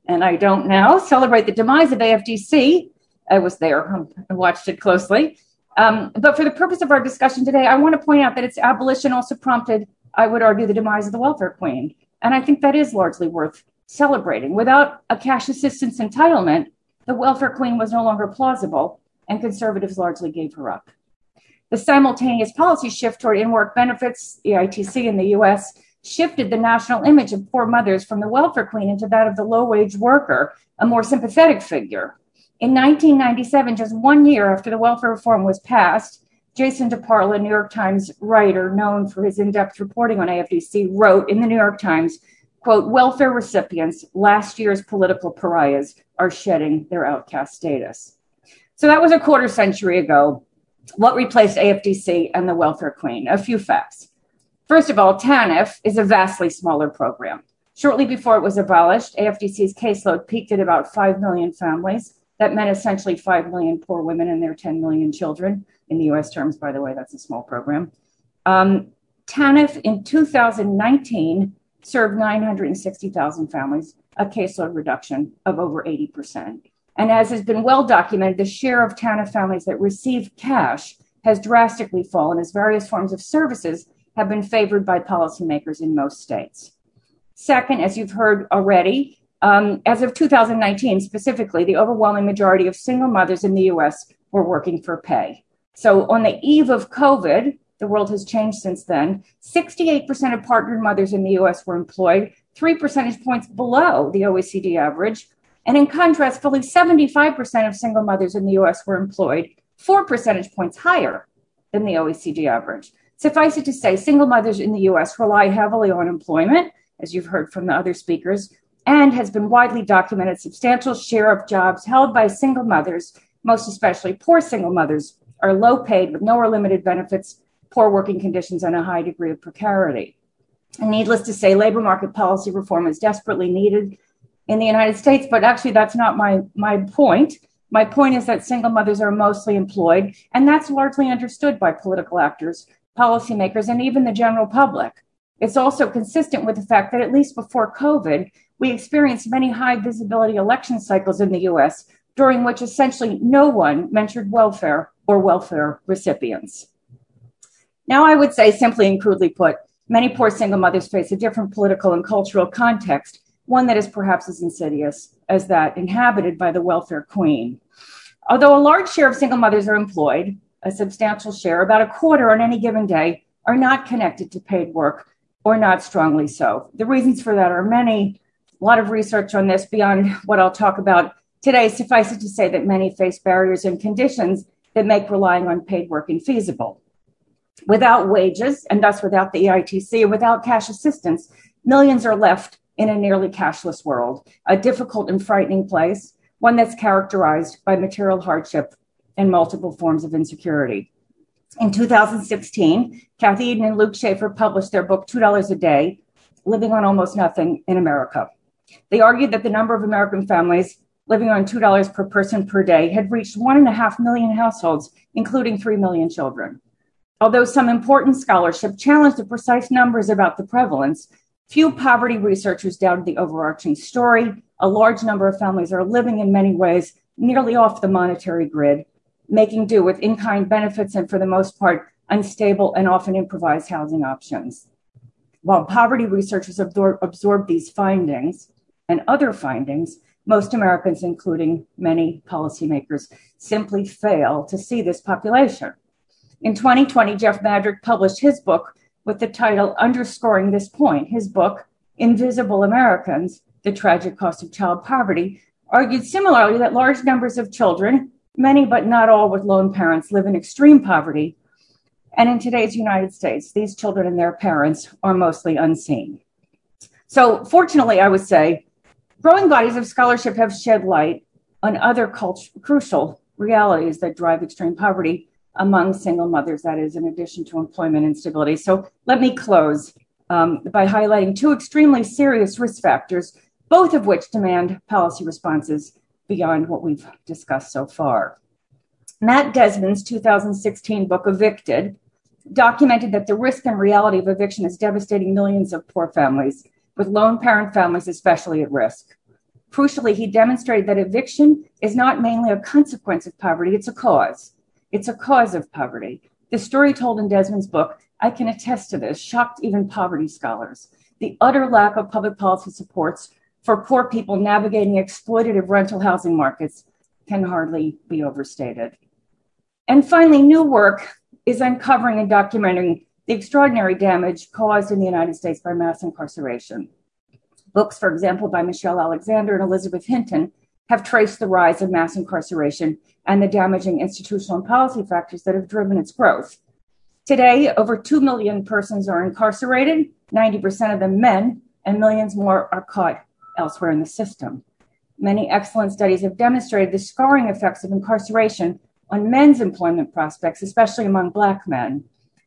[SPEAKER 5] and I don't now, celebrate the demise of AFDC. I was there and watched it closely. Um, but for the purpose of our discussion today, I want to point out that its abolition also prompted, I would argue, the demise of the welfare queen. And I think that is largely worth celebrating. Without a cash assistance entitlement, the welfare queen was no longer plausible, and conservatives largely gave her up. The simultaneous policy shift toward in work benefits, EITC in the US, shifted the national image of poor mothers from the welfare queen into that of the low wage worker, a more sympathetic figure. In 1997, just one year after the welfare reform was passed, Jason DeParle, New York Times writer known for his in depth reporting on AFDC, wrote in the New York Times, quote, welfare recipients, last year's political pariahs, are shedding their outcast status. So that was a quarter century ago. What replaced AFDC and the welfare queen? A few facts. First of all, TANF is a vastly smaller program. Shortly before it was abolished, AFDC's caseload peaked at about 5 million families. That meant essentially 5 million poor women and their 10 million children. In the US terms, by the way, that's a small program. Um, TANF in 2019 served 960,000 families, a caseload reduction of over 80%. And as has been well documented, the share of TANF families that receive cash has drastically fallen as various forms of services have been favored by policymakers in most states. Second, as you've heard already, um, as of 2019 specifically, the overwhelming majority of single mothers in the US were working for pay. So on the eve of COVID, the world has changed since then. 68% of partnered mothers in the US were employed, three percentage points below the OECD average, and in contrast, fully 75% of single mothers in the US were employed, four percentage points higher than the OECD average. Suffice it to say, single mothers in the US rely heavily on employment, as you've heard from the other speakers, and has been widely documented substantial share of jobs held by single mothers, most especially poor single mothers, are low paid with no or limited benefits, poor working conditions, and a high degree of precarity. And needless to say, labor market policy reform is desperately needed in the United States, but actually that's not my, my point. My point is that single mothers are mostly employed, and that's largely understood by political actors, policymakers, and even the general public. It's also consistent with the fact that at least before COVID, we experienced many high visibility election cycles in the US during which essentially no one mentioned welfare or welfare recipients. Now, I would say, simply and crudely put, many poor single mothers face a different political and cultural context one that is perhaps as insidious as that inhabited by the welfare queen. Although a large share of single mothers are employed, a substantial share, about a quarter on any given day, are not connected to paid work or not strongly so. The reasons for that are many. A lot of research on this beyond what I'll talk about today. Suffice it to say that many face barriers and conditions that make relying on paid work infeasible. Without wages, and thus without the EITC, without cash assistance, millions are left in a nearly cashless world, a difficult and frightening place, one that's characterized by material hardship and multiple forms of insecurity. In 2016, Kathy Edin and Luke Shaefer published their book, $2 a Day Living on Almost Nothing in America. They argued that the number of American families living on $2 per person per day had reached one and a half million households, including 3 million children. Although some important scholarship challenged the precise numbers about the prevalence, Few poverty researchers doubted the overarching story. A large number of families are living in many ways nearly off the monetary grid, making do with in kind benefits and, for the most part, unstable and often improvised housing options. While poverty researchers absorb, absorb these findings and other findings, most Americans, including many policymakers, simply fail to see this population. In 2020, Jeff Madrick published his book, with the title underscoring this point. His book, Invisible Americans The Tragic Cost of Child Poverty, argued similarly that large numbers of children, many but not all with lone parents, live in extreme poverty. And in today's United States, these children and their parents are mostly unseen. So, fortunately, I would say, growing bodies of scholarship have shed light on other cult- crucial realities that drive extreme poverty among single mothers, that is, in addition to employment instability. So let me close um, by highlighting two extremely serious risk factors, both of which demand policy responses beyond what we've discussed so far. Matt Desmond's 2016 book, Evicted, documented that the risk and reality of eviction is devastating millions of poor families, with lone parent families especially at risk. Crucially, he demonstrated that eviction is not mainly a consequence of poverty, it's a cause. It's a cause of poverty. The story told in Desmond's book, I can attest to this, shocked even poverty scholars. The utter lack of public policy supports for poor people navigating exploitative rental housing markets can hardly be overstated. And finally, new work is uncovering and documenting the extraordinary damage caused in the United States by mass incarceration. Books, for example, by Michelle Alexander and Elizabeth Hinton, have traced the rise of mass incarceration and the damaging institutional and policy factors that have driven its growth. Today, over 2 million persons are incarcerated, 90% of them men, and millions more are caught elsewhere in the system. Many excellent studies have demonstrated the scarring effects of incarceration on men's employment prospects, especially among Black men.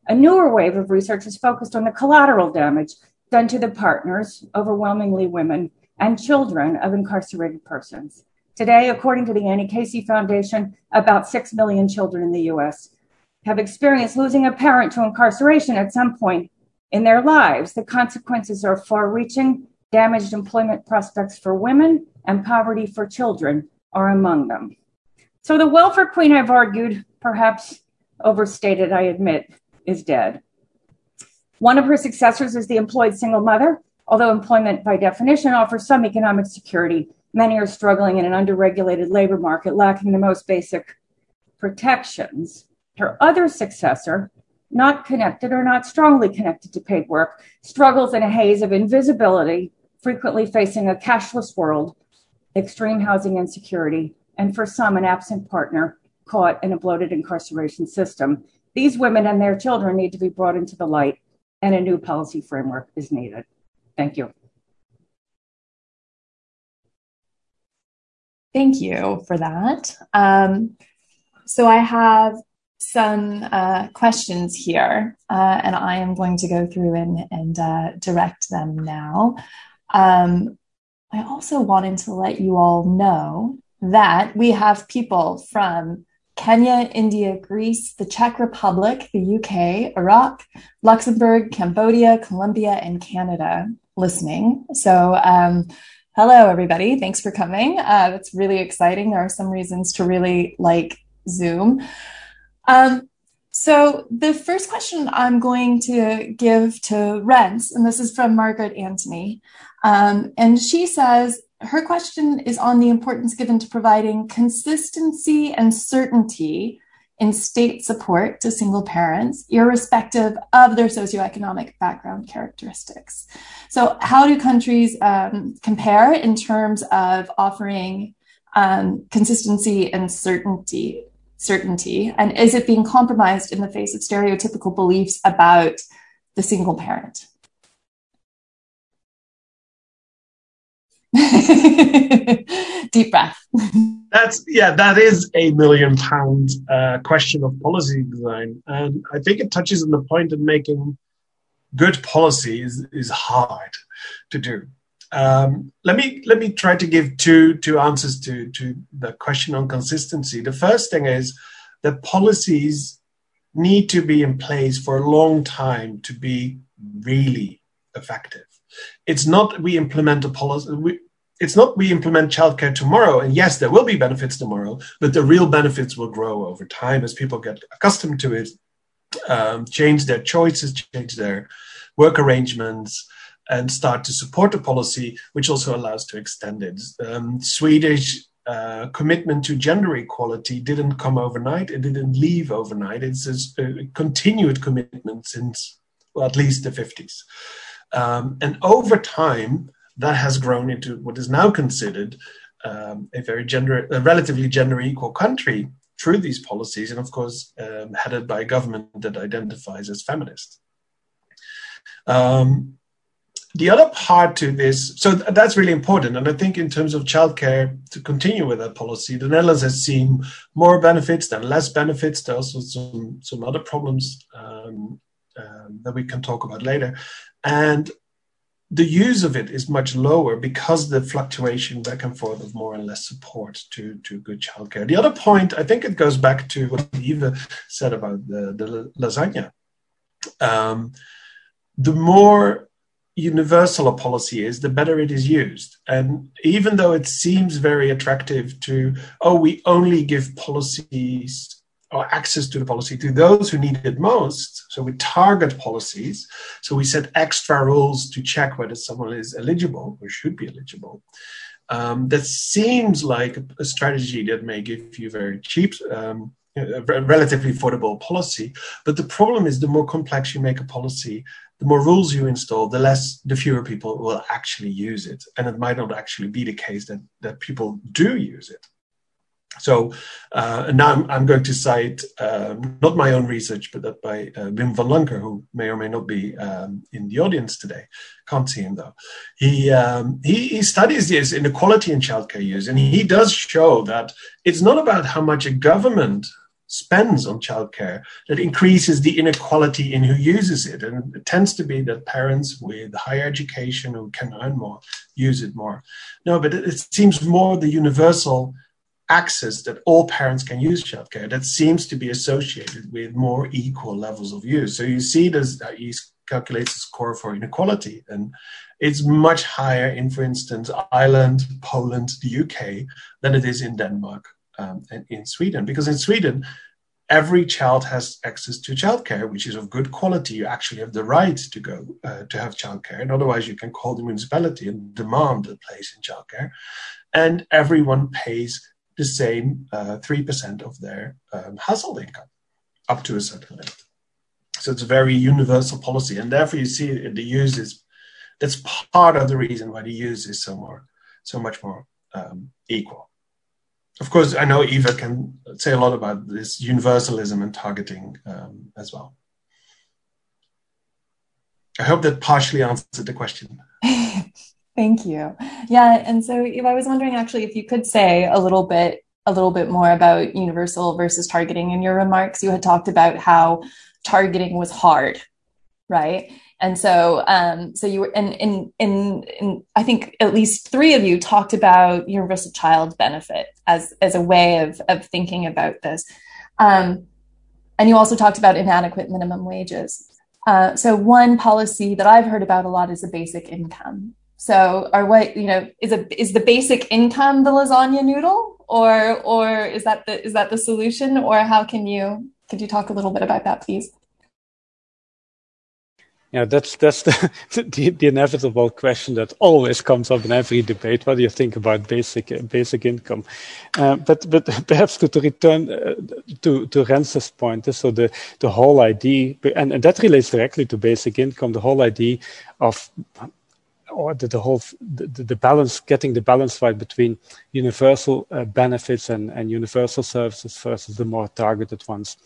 [SPEAKER 5] A newer wave of research is focused on the collateral damage done to the partners, overwhelmingly women, and children of incarcerated persons. Today, according to the Annie Casey Foundation, about 6 million children in the US have experienced losing a parent to incarceration at some point in their lives. The consequences are far reaching. Damaged employment prospects for women and poverty for children are among them. So, the welfare queen, I've argued, perhaps overstated, I admit, is dead. One of her successors is the employed single mother. Although employment by definition offers some economic security, many are struggling in an underregulated labor market, lacking the most basic protections. Her other successor, not connected or not strongly connected to paid work, struggles in a haze of invisibility, frequently facing a cashless world, extreme housing insecurity, and for some, an absent partner caught in a bloated incarceration system. These women and their children need to be brought into the light and a new policy framework is needed. Thank you.
[SPEAKER 1] Thank you for that. Um, so I have some uh, questions here, uh, and I am going to go through and, and uh, direct them now. Um, I also wanted to let you all know that we have people from Kenya, India, Greece, the Czech Republic, the UK, Iraq, Luxembourg, Cambodia, Colombia, and Canada listening. So, um, hello, everybody. Thanks for coming. Uh, that's really exciting. There are some reasons to really like Zoom. Um, so, the first question I'm going to give to Rens, and this is from Margaret Antony, um, and she says, her question is on the importance given to providing consistency and certainty in state support to single parents, irrespective of their socioeconomic background characteristics. So, how do countries um, compare in terms of offering um, consistency and certainty? Certainty, and is it being compromised in the face of stereotypical beliefs about the single parent? Deep breath.
[SPEAKER 3] That's yeah, that is a million pound uh, question of policy design, and I think it touches on the point in making good policy is, is hard to do. Um, let me let me try to give two two answers to to the question on consistency. The first thing is that policies need to be in place for a long time to be really effective it's not we implement a policy. We, it's not we implement childcare tomorrow, and yes, there will be benefits tomorrow, but the real benefits will grow over time as people get accustomed to it, um, change their choices, change their work arrangements, and start to support the policy, which also allows to extend it. Um, Swedish uh, commitment to gender equality didn't come overnight. It didn't leave overnight. It's a continued commitment since well, at least the 50s. Um, and over time, that has grown into what is now considered um, a very gender, a relatively gender equal country through these policies, and of course, um, headed by a government that identifies as feminist. Um, the other part to this, so that's really important. And I think in terms of childcare, to continue with that policy, the Netherlands has seen more benefits than less benefits. There are also some, some other problems um, um, that we can talk about later. And the use of it is much lower because the fluctuation back and forth of more and less support to, to good childcare. The other point, I think it goes back to what Ive said about the, the lasagna. Um, the more universal a policy is, the better it is used. And even though it seems very attractive to, oh, we only give policies or access to the policy to those who need it most. So we target policies. So we set extra rules to check whether someone is eligible or should be eligible. Um, that seems like a strategy that may give you very cheap, um, relatively affordable policy. But the problem is the more complex you make a policy, the more rules you install, the less, the fewer people will actually use it. And it might not actually be the case that, that people do use it. So uh, now I'm, I'm, going to cite um, not my own research, but that by uh, Wim van Lancker, who may or may not be um, in the audience today. Can't see him though. He, um, he, he studies this inequality in childcare use, and he does show that it's not about how much a government spends on childcare that increases the inequality in who uses it. And it tends to be that parents with higher education who can earn more use it more. No, but it, it seems more the universal access that all parents can use childcare that seems to be associated with more equal levels of use. So you see this, uh, he calculates the score for inequality and it's much higher in, for instance, Ireland, Poland, the UK than it is in Denmark um, and in Sweden. Because in Sweden, every child has access to childcare, which is of good quality. You actually have the right to go uh, to have childcare, and otherwise you can call the municipality and demand a place in childcare. And everyone pays the same uh, 3% of their um, household income up to a certain limit. So it's a very universal policy. And therefore, you see the use is that's part of the reason why the use is so more, so much more um, equal. Of course, I know Ive can say a lot about this universalism and targeting um, as well. I hope that partially answered the question.
[SPEAKER 1] Thank you. Yeah, and so if I was wondering actually if you could say a little bit a little bit more about universal versus targeting in your remarks. You had talked about how targeting was hard, right? And so, um, so you were, and in, in, in, I think at least three of you talked about universal child benefit as, as a way of, of thinking about this. Um, and you also talked about inadequate minimum wages. Uh, so one policy that I've heard about a lot is the basic income. So are what, you know, is a, is the basic income the lasagna noodle or, or is that the, is that the solution or how can you, could you talk a little bit about that, please?
[SPEAKER 4] Yeah, that's that's the, the, the inevitable question that always comes up in every debate. What do you think about basic basic income? Uh, but but perhaps to, to return uh, to to Rens's point, so the the whole idea, and, and that relates directly to basic income. The whole idea of or the, the whole the, the, balance getting the balance right between universal uh, benefits and, and universal services versus the more targeted ones?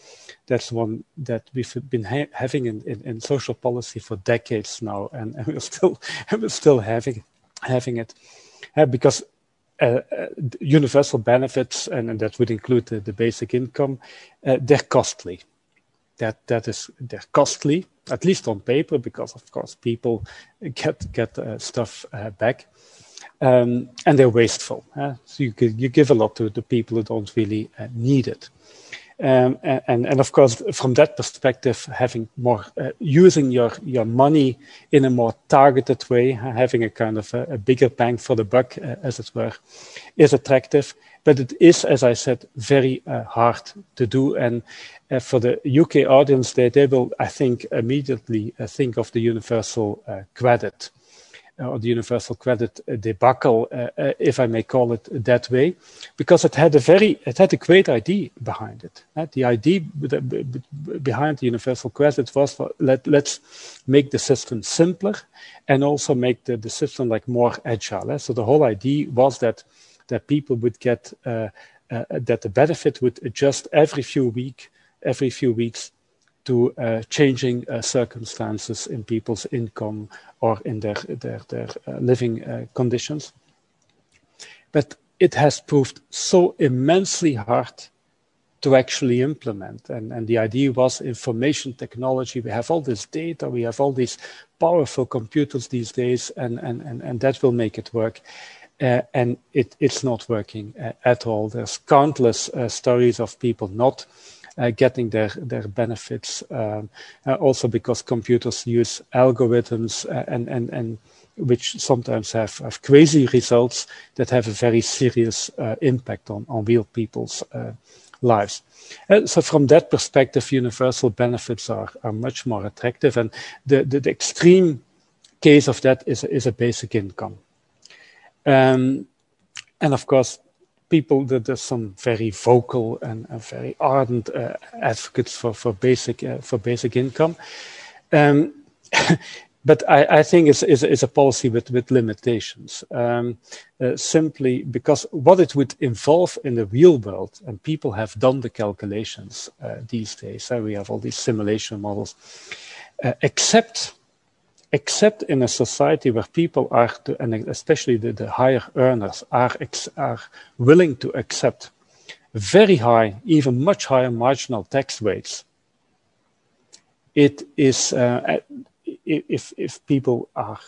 [SPEAKER 4] That's one that we've been ha- having in, in, in, social policy for decades now and, and we're still we're still having having it. Uh, because uh, uh, universal benefits and, and, that would include the, the basic income uh, they're costly. That that is they're costly at least on paper, because of course people get get uh, stuff uh, back, um, and they're wasteful. So you you give a lot to the people who don't really uh, need it. Um, and, and of course, from that perspective, having more uh, using your your money in a more targeted way, having a kind of a, a bigger bang for the buck, uh, as it were, is attractive. But it is, as I said, very uh, hard to do. And uh, for the UK audience, they, they will, I think, immediately uh, think of the universal uh, credit or the universal credit debacle, uh, if I may call it that way, because it had a very, it had a great idea behind it. the idea behind the universal credit was for, let, let's make the system simpler and also make the, the system like more agile. So the whole idea was that that people would get uh, uh, that the benefit would adjust every few week, every few weeks to uh, changing uh, circumstances in people's income or in their their their uh, living uh, conditions. But it has proved so immensely hard to actually implement. And, and the idea was information technology. We have all this data, we have all these powerful computers these days, and, and, and, and that will make it work. Uh, and it, it's not working uh, at all. There's countless uh, stories of people not getting their, their benefits, um, uh, also because computers use algorithms uh, and, and, and which sometimes have, have crazy results that have a very serious impact on, on real people's lives. Uh, so from that perspective, universal benefits are, are much more attractive. And the, the, the extreme case of that is, is a basic income. Um, and of course, people, that there's some very vocal and, very ardent uh, advocates for, for basic, uh, for basic income. Um, but I, I think it's, it's, it's, a policy with, with limitations. Um, uh, simply because what it would involve in the real world, and people have done the calculations uh, these days, we have all these simulation models, uh, except except in a society where people are, to, and especially the, the higher earners, are, are willing to accept very high, even much higher marginal tax rates. It is uh, if if people are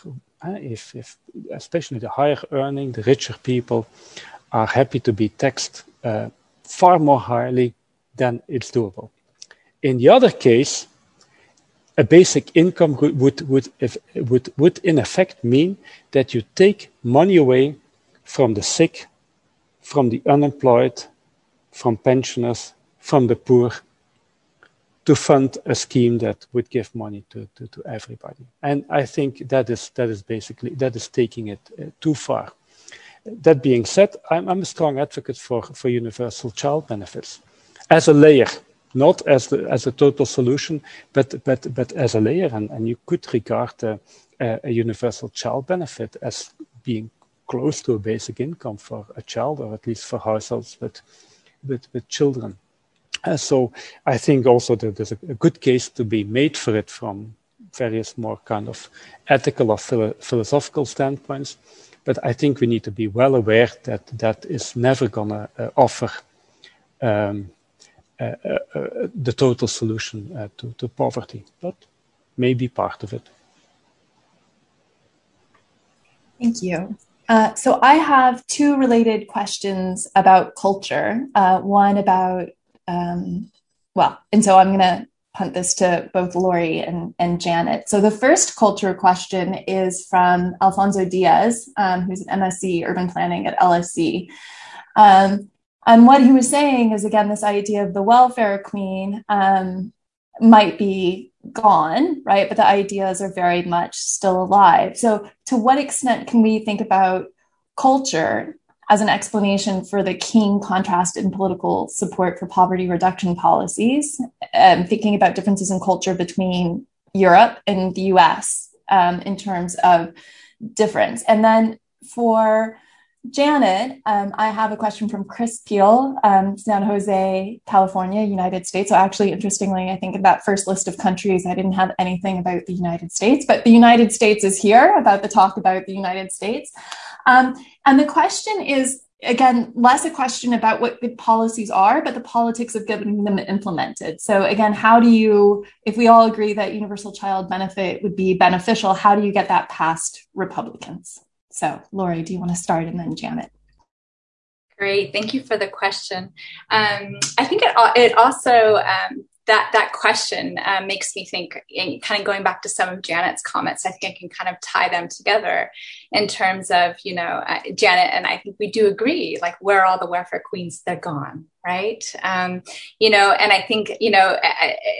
[SPEAKER 4] if if especially the higher earning, the richer people are happy to be taxed uh, far more highly than it's doable. In the other case, a basic income would would if, would would in effect mean that you take money away from the sick, from the unemployed, from pensioners, from the poor, to fund a scheme that would give money to, to, to everybody. And I think that is, that is basically, that is taking it uh, too far. That being said, I'm, I'm a strong advocate for, for universal child benefits as a layer, not as the, as a total solution, but, but, but as a layer. And, and you could regard uh, a universal child benefit as being close to a basic income for a child, or at least for households with, with, with children. Uh, so I think also that there's a, a, good case to be made for it from various more kind of ethical or philo philosophical standpoints. But I think we need to be well aware that that is never going to uh, offer um, the total solution uh, to, to poverty, but maybe part of it.
[SPEAKER 1] Thank you. Uh, so I have two related questions about culture. Uh, one about um, well, and so I'm going to punt this to both Lori and, and Janet. So the first culture question is from Alfonso Diaz, um, who's an MSc urban planning at LSE. Um, and what he was saying is again, this idea of the welfare queen um, might be gone, right? But the ideas are very much still alive. So to what extent can we think about culture as an explanation for the keen contrast in political support for poverty reduction policies, um, thinking about differences in culture between Europe and the US um, in terms of difference. And then for Janet, um, I have a question from Chris Peel, um, San Jose, California, United States. So, actually, interestingly, I think in that first list of countries, I didn't have anything about the United States, but the United States is here about the talk about the United States. Um, and the question is again less a question about what the policies are but the politics of getting them implemented so again how do you if we all agree that universal child benefit would be beneficial how do you get that past republicans so lori do you want to start and then janet?
[SPEAKER 2] Great. Thank you for the question. Um, i think it, it also um, that that question um, makes me think kind of going back to some of janet's comments i think i can kind of tie them together in terms of you know uh, janet and i think we do agree like where are all the welfare queens? They're gone right? Um, you know and i think you know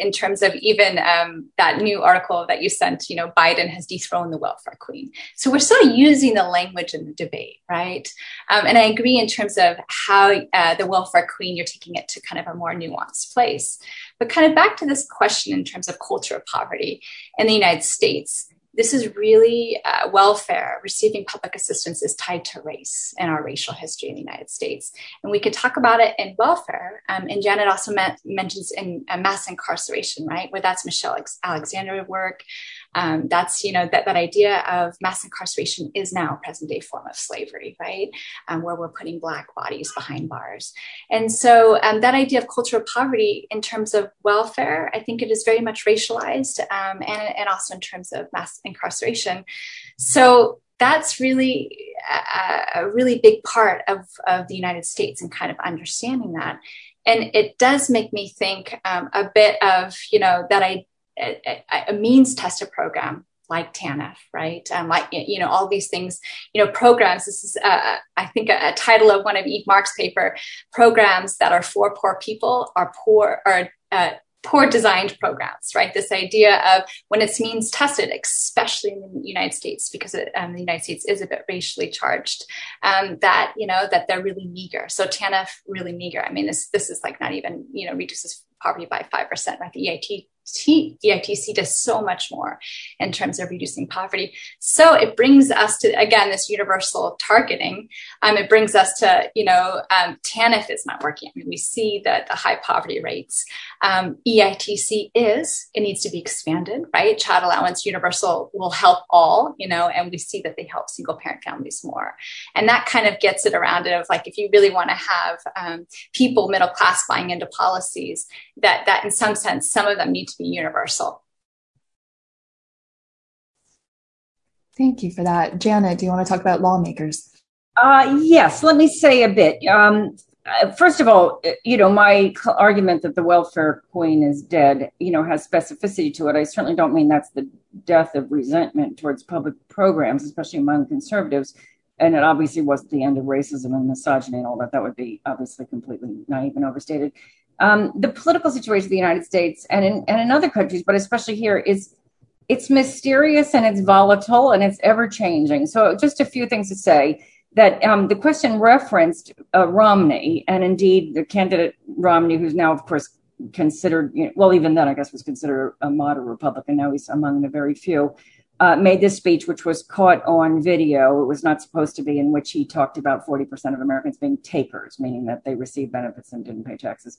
[SPEAKER 2] in terms of even um, that new article that you sent you know biden has dethroned the welfare queen. So we're still using the language in the debate right? Um, and i agree in terms of how uh, the welfare queen you're taking it to kind of a more nuanced place. But kind of back to this question in terms of culture of poverty in the United States, this is really uh, welfare, receiving public assistance is tied to race and our racial history in the United States. And we could talk about it in welfare. Um, and Janet also mentions in uh, mass incarceration, right? Where that's Michelle Alexander work. Um, that's, you know, that, that idea of mass incarceration is now a present day form of slavery, right? Um, where we're putting Black bodies behind bars. And so um, that idea of cultural poverty in terms of welfare, I think it is very much racialized um, and, and also in terms of mass incarceration. So that's really a, a, really big part of, of the United States and kind of understanding that. And it does make me think um, a bit of, you know, that I a, a means tested program like TANF, right? Um, like, you know, all these things, you know, programs. This is, uh, I think, a, a, title of one of Ive Marx paper. Programs that are for poor people are poor, are uh, poor designed programs, right? This idea of when it's means tested, especially in the United States, because it, um, the United States is a bit racially charged, um, that you know that they're really meager. So TANF really meager. I mean, this this is like not even you know reduces poverty by five percent, right? The EIT EITC does so much more in terms of reducing poverty. So it brings us to, again, this universal targeting. Um, it brings us to, you know, um, TANF is not working. I mean, we see that the high poverty rates. Um, EITC is, it needs to be expanded, right? Child allowance universal will help all, you know, and we see that they help single parent families more. And that kind of gets it around it of like, if you really want to have um, people, middle class buying into policies, that, that in some sense, some of them need to be universal.
[SPEAKER 1] Thank you for that. Janet, do you want to talk about lawmakers?
[SPEAKER 5] Uh, yes, let me say a bit. Um, uh, first of all, uh, you know, my argument that the welfare queen is dead, you know, has specificity to it. I certainly don't mean that's the death of resentment towards public programs, especially among conservatives. And it obviously wasn't the end of racism and misogyny and all that. That would be obviously completely naive and overstated um, the political situation of the United States and in, and in other countries, but especially here, is it's mysterious and it's volatile and it's ever changing. So, just a few things to say that um, the question referenced uh, Romney, and indeed the candidate Romney, who's now, of course, considered, you know, well, even then, I guess, was considered a moderate Republican. Now he's among the very few made this speech, which was caught on video. It was not supposed to be, in which he talked about 40% of Americans being takers, meaning that they received benefits and didn't pay taxes.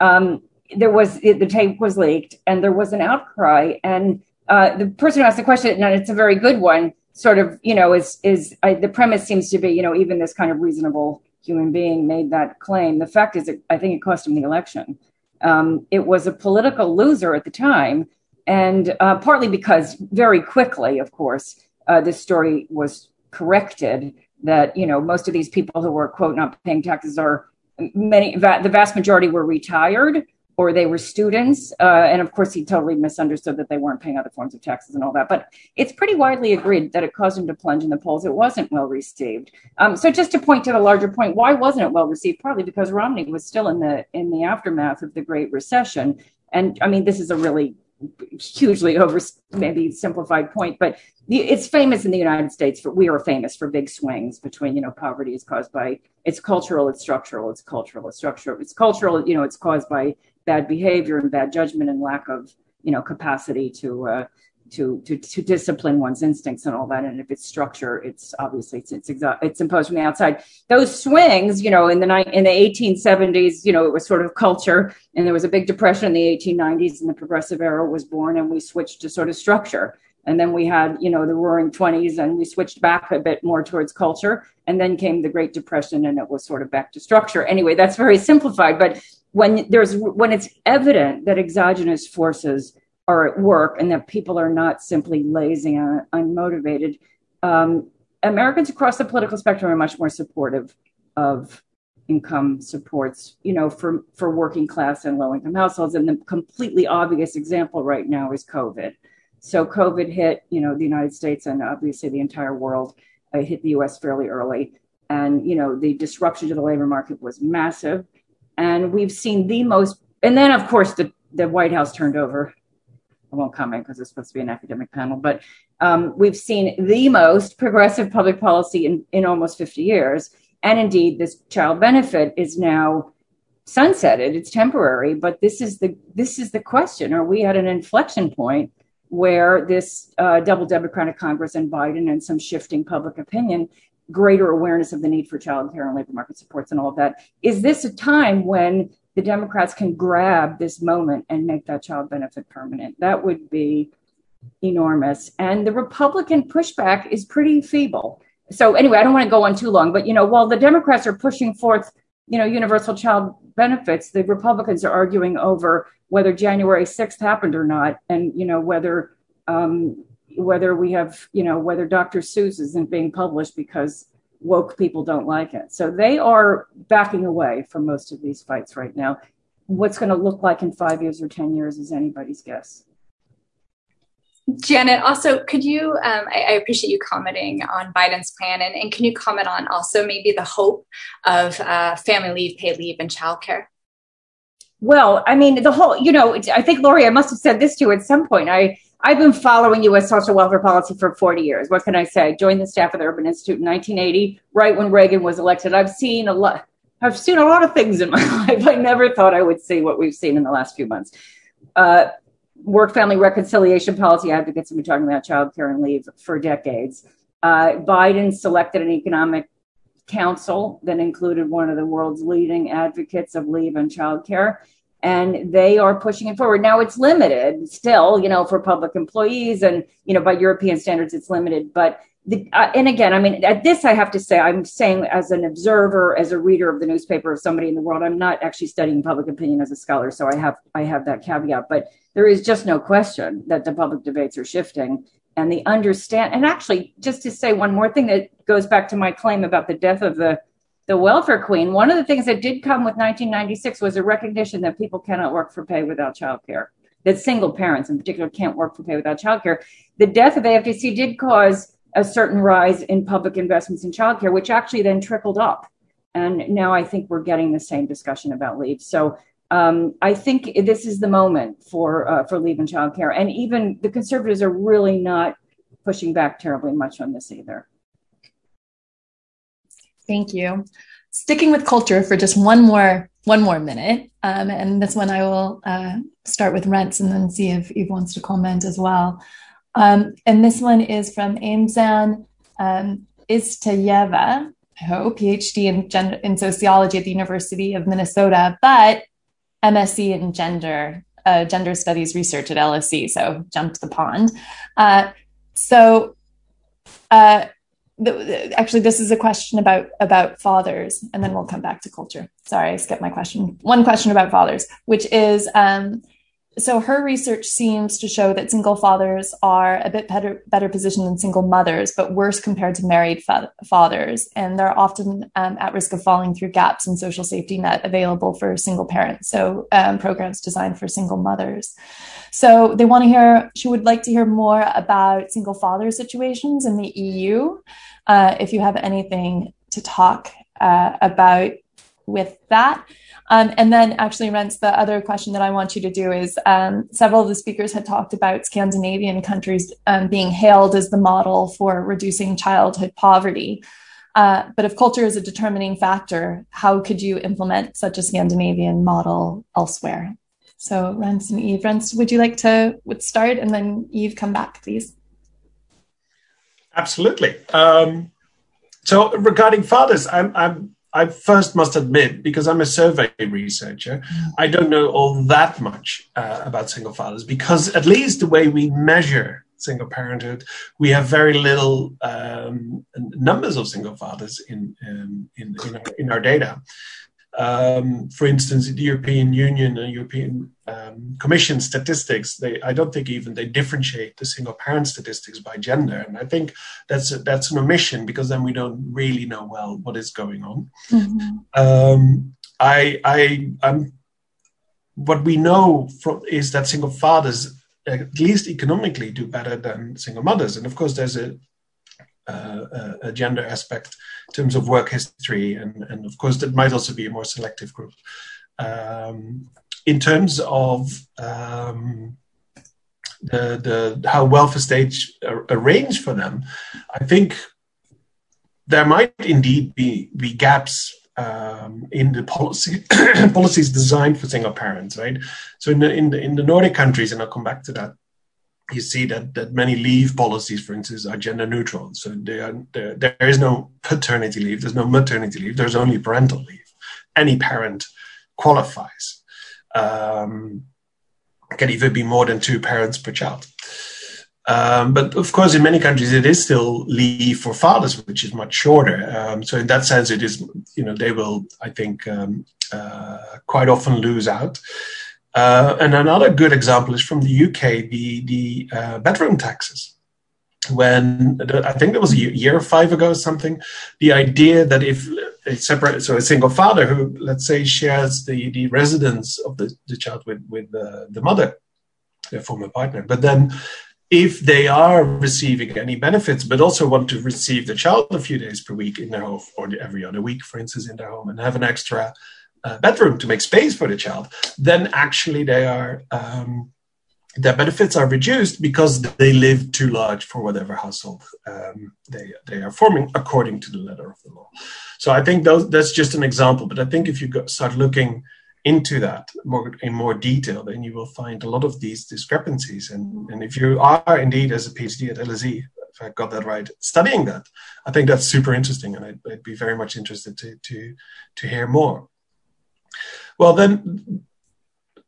[SPEAKER 5] Um, there was the tape was leaked, and there was an outcry. And uh, the person who asked the question, and it's a very good one, sort of, you know, is the premise seems to be, you know, even this kind of reasonable human being made that claim. The fact is, I think it cost him the election. Um, it was a political loser at the time and uh, partly because very quickly, of course, uh, this story was corrected that you know most of these people who were quote not paying taxes are many va- the vast majority were retired or they were students. Uh, and of course he totally misunderstood that they weren't paying other forms of taxes and all that. But it's pretty widely agreed that it caused him to plunge in the polls. It wasn't well received. Um, so just to point to the larger point why wasn't it well received? Partly because romney was still in the in the aftermath of the great recession. And i mean this is a really hugely over maybe simplified point, but it's famous in the United States for we are famous for big swings between you know poverty is caused by it's cultural, it's structural, it's cultural, it's structural, it's cultural, you know, it's caused by bad behavior and bad judgment and lack of you know capacity to uh, to, to to discipline one's instincts and all that. And if it's structure, it's obviously it's it's, exa- it's imposed from the outside. Those swings, you know, in the ni- in the 1870s, you know, it was sort of culture, and there was a big depression in the 1890s, and the progressive era was born, and we switched to sort of structure. And then we had, you know, the roaring 20s, and we switched back a bit more towards culture. And then came the Great Depression, and it was sort of back to structure. Anyway, that's very simplified, but when there's when it's evident that exogenous forces are at work and that people are not simply lazy and unmotivated. Um, Americans across the political spectrum are much more supportive of income supports, you know, for, for working class and low income households. And the completely obvious example right now is COVID. So COVID hit, you know, the United States and obviously the entire world. It hit the US fairly early. And, you know, the disruption to the labor market was massive. And we've seen the most, and then of course the, the White House turned over I won't comment because it's supposed to be an academic panel, but um, we've seen the most progressive public policy in, in almost 50 years. And indeed, this child benefit is now sunsetted. It's temporary, but this is the this is the question: Are we at an inflection point where this uh, double Democratic Congress and Biden and some shifting public opinion, greater awareness of the need for child care and labor market supports and all of that. Is this a time when the Democrats can grab this moment and make that child benefit permanent? That would be enormous. And the Republican pushback is pretty feeble. So anyway, I don't want to go on too long, but you know, while the Democrats are pushing forth, you know, universal child benefits, the Republicans are arguing over whether January 6th happened or not, and you know whether um, whether we have you know whether Dr. Seuss isn't being published because woke people don't like it. So they are backing away from most of these fights right now. What's going to look like in five years or ten years is anybody's guess.
[SPEAKER 2] Janet, also, could you? Um, I, I, appreciate you commenting on Biden's plan, and, and, can you comment on also maybe the hope of uh, family leave, paid leave, and childcare?
[SPEAKER 5] Well, I mean, the whole, you know, I think Lori, I must have said this to you at some point. I, I've been following U.S. social welfare policy for 40 years. What can I say? I joined the staff of the Urban Institute in 1980, right when Reagan was elected. I've seen a lot. I've seen a lot of things in my life. I never thought I would see what we've seen in the last few months. Uh, work family reconciliation policy advocates have been talking about child care and leave for decades. Uh, Biden selected an economic council that included one of the world's leading advocates of leave and child care and they are pushing it forward. Now it's limited still, you know, for public employees and, you know, by European standards, it's limited. But, the, uh, and again, I mean, at this, I have to say, I'm saying as an observer, as a reader of the newspaper of somebody in the world, I'm not actually studying public opinion as a scholar. So I have, I have that caveat, but there is just no question that the public debates are shifting and the understand. And actually, just to say one more thing that goes back to my claim about the death of the the welfare queen, one of the things that did come with 1996 was a recognition that people cannot work for pay without childcare, that single parents in particular can't work for pay without childcare. The death of AFDC did cause a certain rise in public investments in childcare, which actually then trickled up. And now I think we're getting the same discussion about leave. So um, I think this is the moment for uh, for leave and childcare, and even the conservatives are really not pushing back terribly much on this either.
[SPEAKER 1] Thank you. Sticking with culture for just one more one more minute, um, and this one I will uh, start with Rens and then see if Ive wants to comment as well. Um, and this one is from Aimzan um, Istayeva, I hope, PhD in, gender, in sociology at the University of Minnesota, but MSc in gender uh, gender studies research at LSE. So jumped the pond. Uh, so uh, actually this is a question about about fathers and then we'll come back to culture. Sorry i skipped my question. One question about fathers which is um, so her research seems to show that single fathers are a bit better better positioned than single mothers but worse compared to married fa- fathers and they're often um, at risk of falling through gaps in social safety net available for single parents so um, programs designed for single mothers so they want to hear, she would like to hear more about single father situations in the EU. Uh, if you have anything to talk uh, about with that. Um, and then, actually, Rens, the other question that I want you to do is um, several of the speakers had talked about Scandinavian countries um, being hailed as the model for reducing childhood poverty. Uh, but if culture is a determining factor, how could you implement such a Scandinavian model elsewhere? So Rens and Ive. Rens, would you like to would start and then Ive come back, please?
[SPEAKER 3] Absolutely. Um, so regarding fathers, I'm, I'm I first must admit, because I'm a survey researcher, I don't know all that much uh, about single fathers because at least the way we measure single parenthood, we have very little um, numbers of single fathers in um, in, in, our, in, our, data um, for instance, the European Union and European um, Commission statistics, they I don't think even they differentiate the single parent statistics by gender, and I think that's a, that's an omission because then we don't really know well what is going on. Mm-hmm. Um, I I I'm, what we know from is that single fathers at least economically do better than single mothers, and of course there's a uh, a gender aspect in terms of work history, and, and of course that might also be a more selective group. Um, in terms of um, the, the how welfare states are arranged for them, I think there might indeed be be gaps um, in the policy policies designed for single parents, right? So in the, in the in the Nordic countries, and I'll come back to that you see that that many leave policies, for instance, are gender neutral. So are, there, there is no paternity leave, there's no maternity leave, there's only parental leave. Any parent qualifies. Um, can even be more than two parents per child. Um, but of course, in many countries, it is still leave for fathers, which is much shorter. Um, so in that sense, it is, you know, they will, I think, um, uh, quite often lose out. Uh, and another good example is from the UK, the the uh, bedroom taxes. When I think there was a year or five ago or something, the idea that if a separate, so a single father who, let's say, shares the, the residence of the, the child with with the, the mother, their former partner, but then if they are receiving any benefits, but also want to receive the child a few days per week in their home or every other week, for instance, in their home, and have an extra uh, bedroom to make space for the child, then actually they are um, their benefits are reduced because they live too large for whatever household um, they they are forming according to the letter of the law. So I think those, that's just an example, but I think if you go, start looking into that more in more detail, then you will find a lot of these discrepancies. And, and if you are indeed as a PhD at LSE, if I got that right, studying that, I think that's super interesting, and I'd, I'd be very much interested to to to hear more. Well, then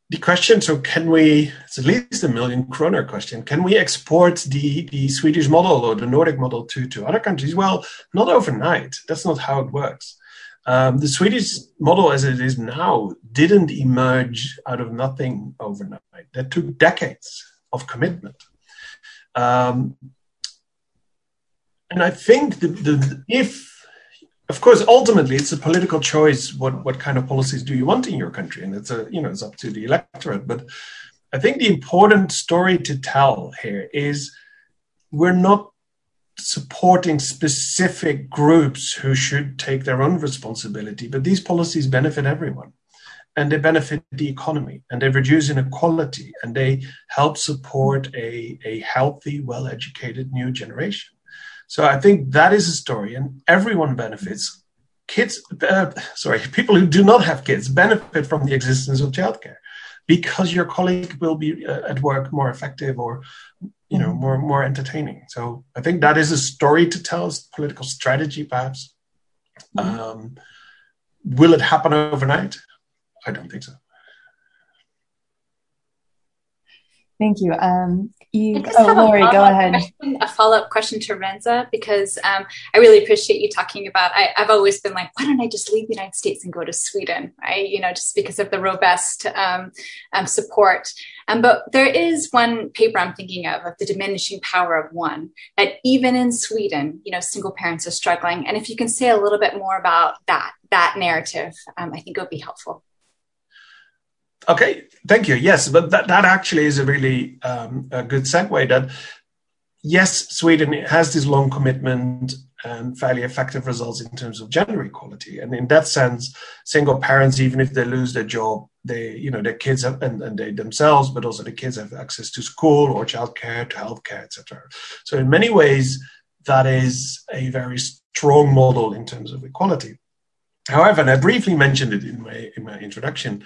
[SPEAKER 3] the question so can we it's at least a million kroner question can we export the the swedish model or the nordic model to to other countries well not overnight that's not how it works um, the Swedish model, as it is now, didn't emerge out of nothing overnight. That took decades of commitment. Um, and I think the, the, if, of course, ultimately it's a political choice. What what kind of policies do you want in your country, and it's a you know it's up to the electorate. But I think the important story to tell here is we're not supporting specific groups who should take their own responsibility. But these policies benefit everyone and they benefit the economy and they reduce inequality and they help support a, a healthy, well educated new generation. So I think that is a story and everyone benefits. Kids, uh, sorry, people who do not have kids benefit from the existence of childcare because your colleague will be uh, at work more effective or you know more more entertaining so i think that is a story to tell political strategy perhaps mm-hmm. um, will it happen overnight i don't think so
[SPEAKER 1] Thank you. Um, you oh, Lori, go ahead.
[SPEAKER 2] Question, a follow up question to Renza because um, I really appreciate you talking about. I, have always been like, why don't I just leave the United States and go to Sweden, right? You know, just because of the robust um, um support. Um, but there is one paper I'm thinking of, of the diminishing power of one, that even in Sweden, you know, single parents are struggling. And if you can say a little bit more about that, that narrative, um, I think it would be helpful.
[SPEAKER 3] Okay, thank you. Yes, but that, that actually is a really um, a good segue. That yes, Sweden has this long commitment and fairly effective results in terms of gender equality, and in that sense, single parents, even if they lose their job, they you know their kids have, and, and they themselves, but also the kids have access to school or childcare, to healthcare, etc. So in many ways, that is a very strong model in terms of equality. However, and I briefly mentioned it in my in my introduction,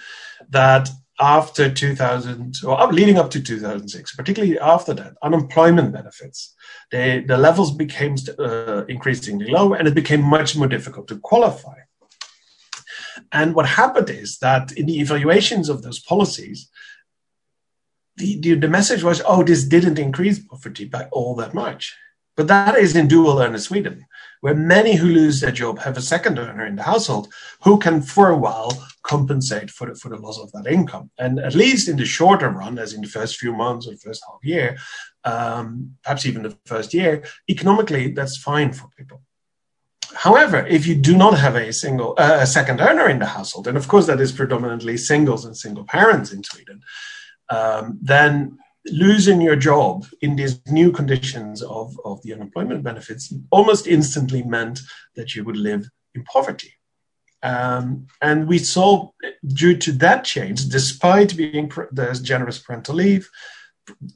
[SPEAKER 3] that after 2000 or leading up to 2006, particularly after that, unemployment benefits, they, the levels became uh, increasingly low, and it became much more difficult to qualify. And what happened is that in the evaluations of those policies, the, the, the message was, oh, this didn't increase poverty by all that much. But that is in dual earner Sweden where many who lose their job have a second earner in the household who can, for a while, compensate for the, for the loss of that income. And at least in the shorter run, as in the first few months or first half year, um, perhaps even the first year, economically, that's fine for people. However, if you do not have a single, uh, a second earner in the household, and of course that is predominantly singles and single parents in Sweden, um, then losing your job in these new conditions of, of the unemployment benefits almost instantly meant that you would live in poverty. Um, and we saw, due to that change, despite being there's generous parental leave,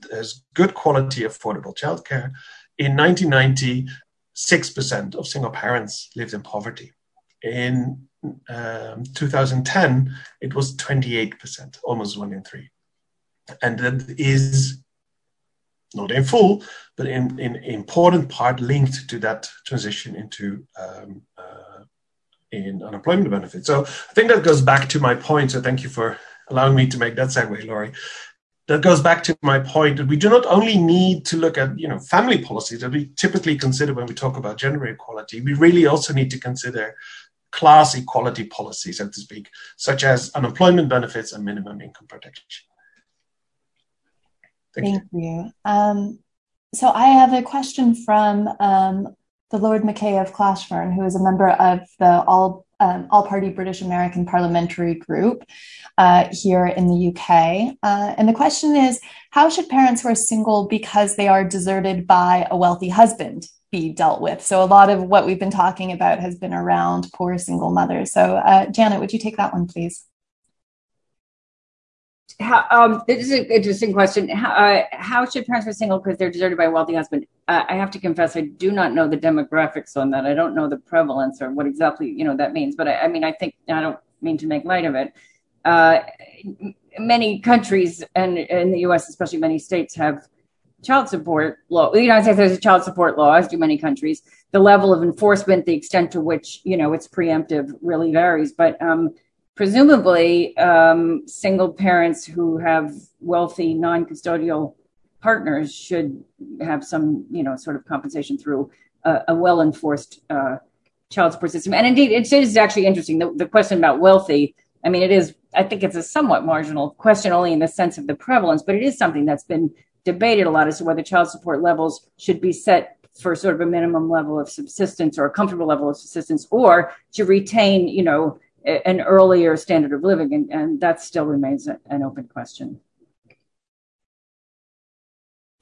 [SPEAKER 3] there's good quality, affordable childcare. In 1990, 6% of single parents lived in poverty. In um, 2010, it was 28%, almost one in three and that is not in full, but in, in important part linked to that transition into um, uh, in unemployment benefits. So I think that goes back to my point. So thank you for allowing me to make that segue, Lori. That goes back to my point that we do not only need to look at you know family policies that we typically consider when we talk about gender equality. We really also need to consider class equality policies, so to speak, such as unemployment benefits and minimum income protection.
[SPEAKER 1] Thank, Thank you. you. Um, so I have a question from um, the Lord Mackay of Clashfern, who is a member of the All um, All Party British American Parliamentary Group uh, here in the UK. Uh, and the question is, how should parents who are single because they are deserted by a wealthy husband be dealt with? So a lot of what we've been talking about has been around poor single mothers. So uh, Janet, would you take that one, please?
[SPEAKER 5] How, um, this is an interesting question. How, uh, how should parents be single because they're deserted by a wealthy husband? Uh, I have to confess, I do not know the demographics on that. I don't know the prevalence or what exactly you know that means. But I, I mean, I think I don't mean to make light of it. Uh, many countries and in the U.S., especially many states, have child support law. The United States has a child support law, as do many countries. The level of enforcement, the extent to which you know it's preemptive, really varies. But um, presumably um, single parents who have wealthy non-custodial partners should have some you know sort of compensation through a, a well enforced uh, child support system. And indeed it is actually interesting the, the question about wealthy i mean it is i think it's a somewhat marginal question only in the sense of the prevalence but it is something that's been debated a lot as to whether child support levels should be set for sort of a minimum level of subsistence or a comfortable level of subsistence or to retain you know an earlier standard of living, and, and that still remains an open question.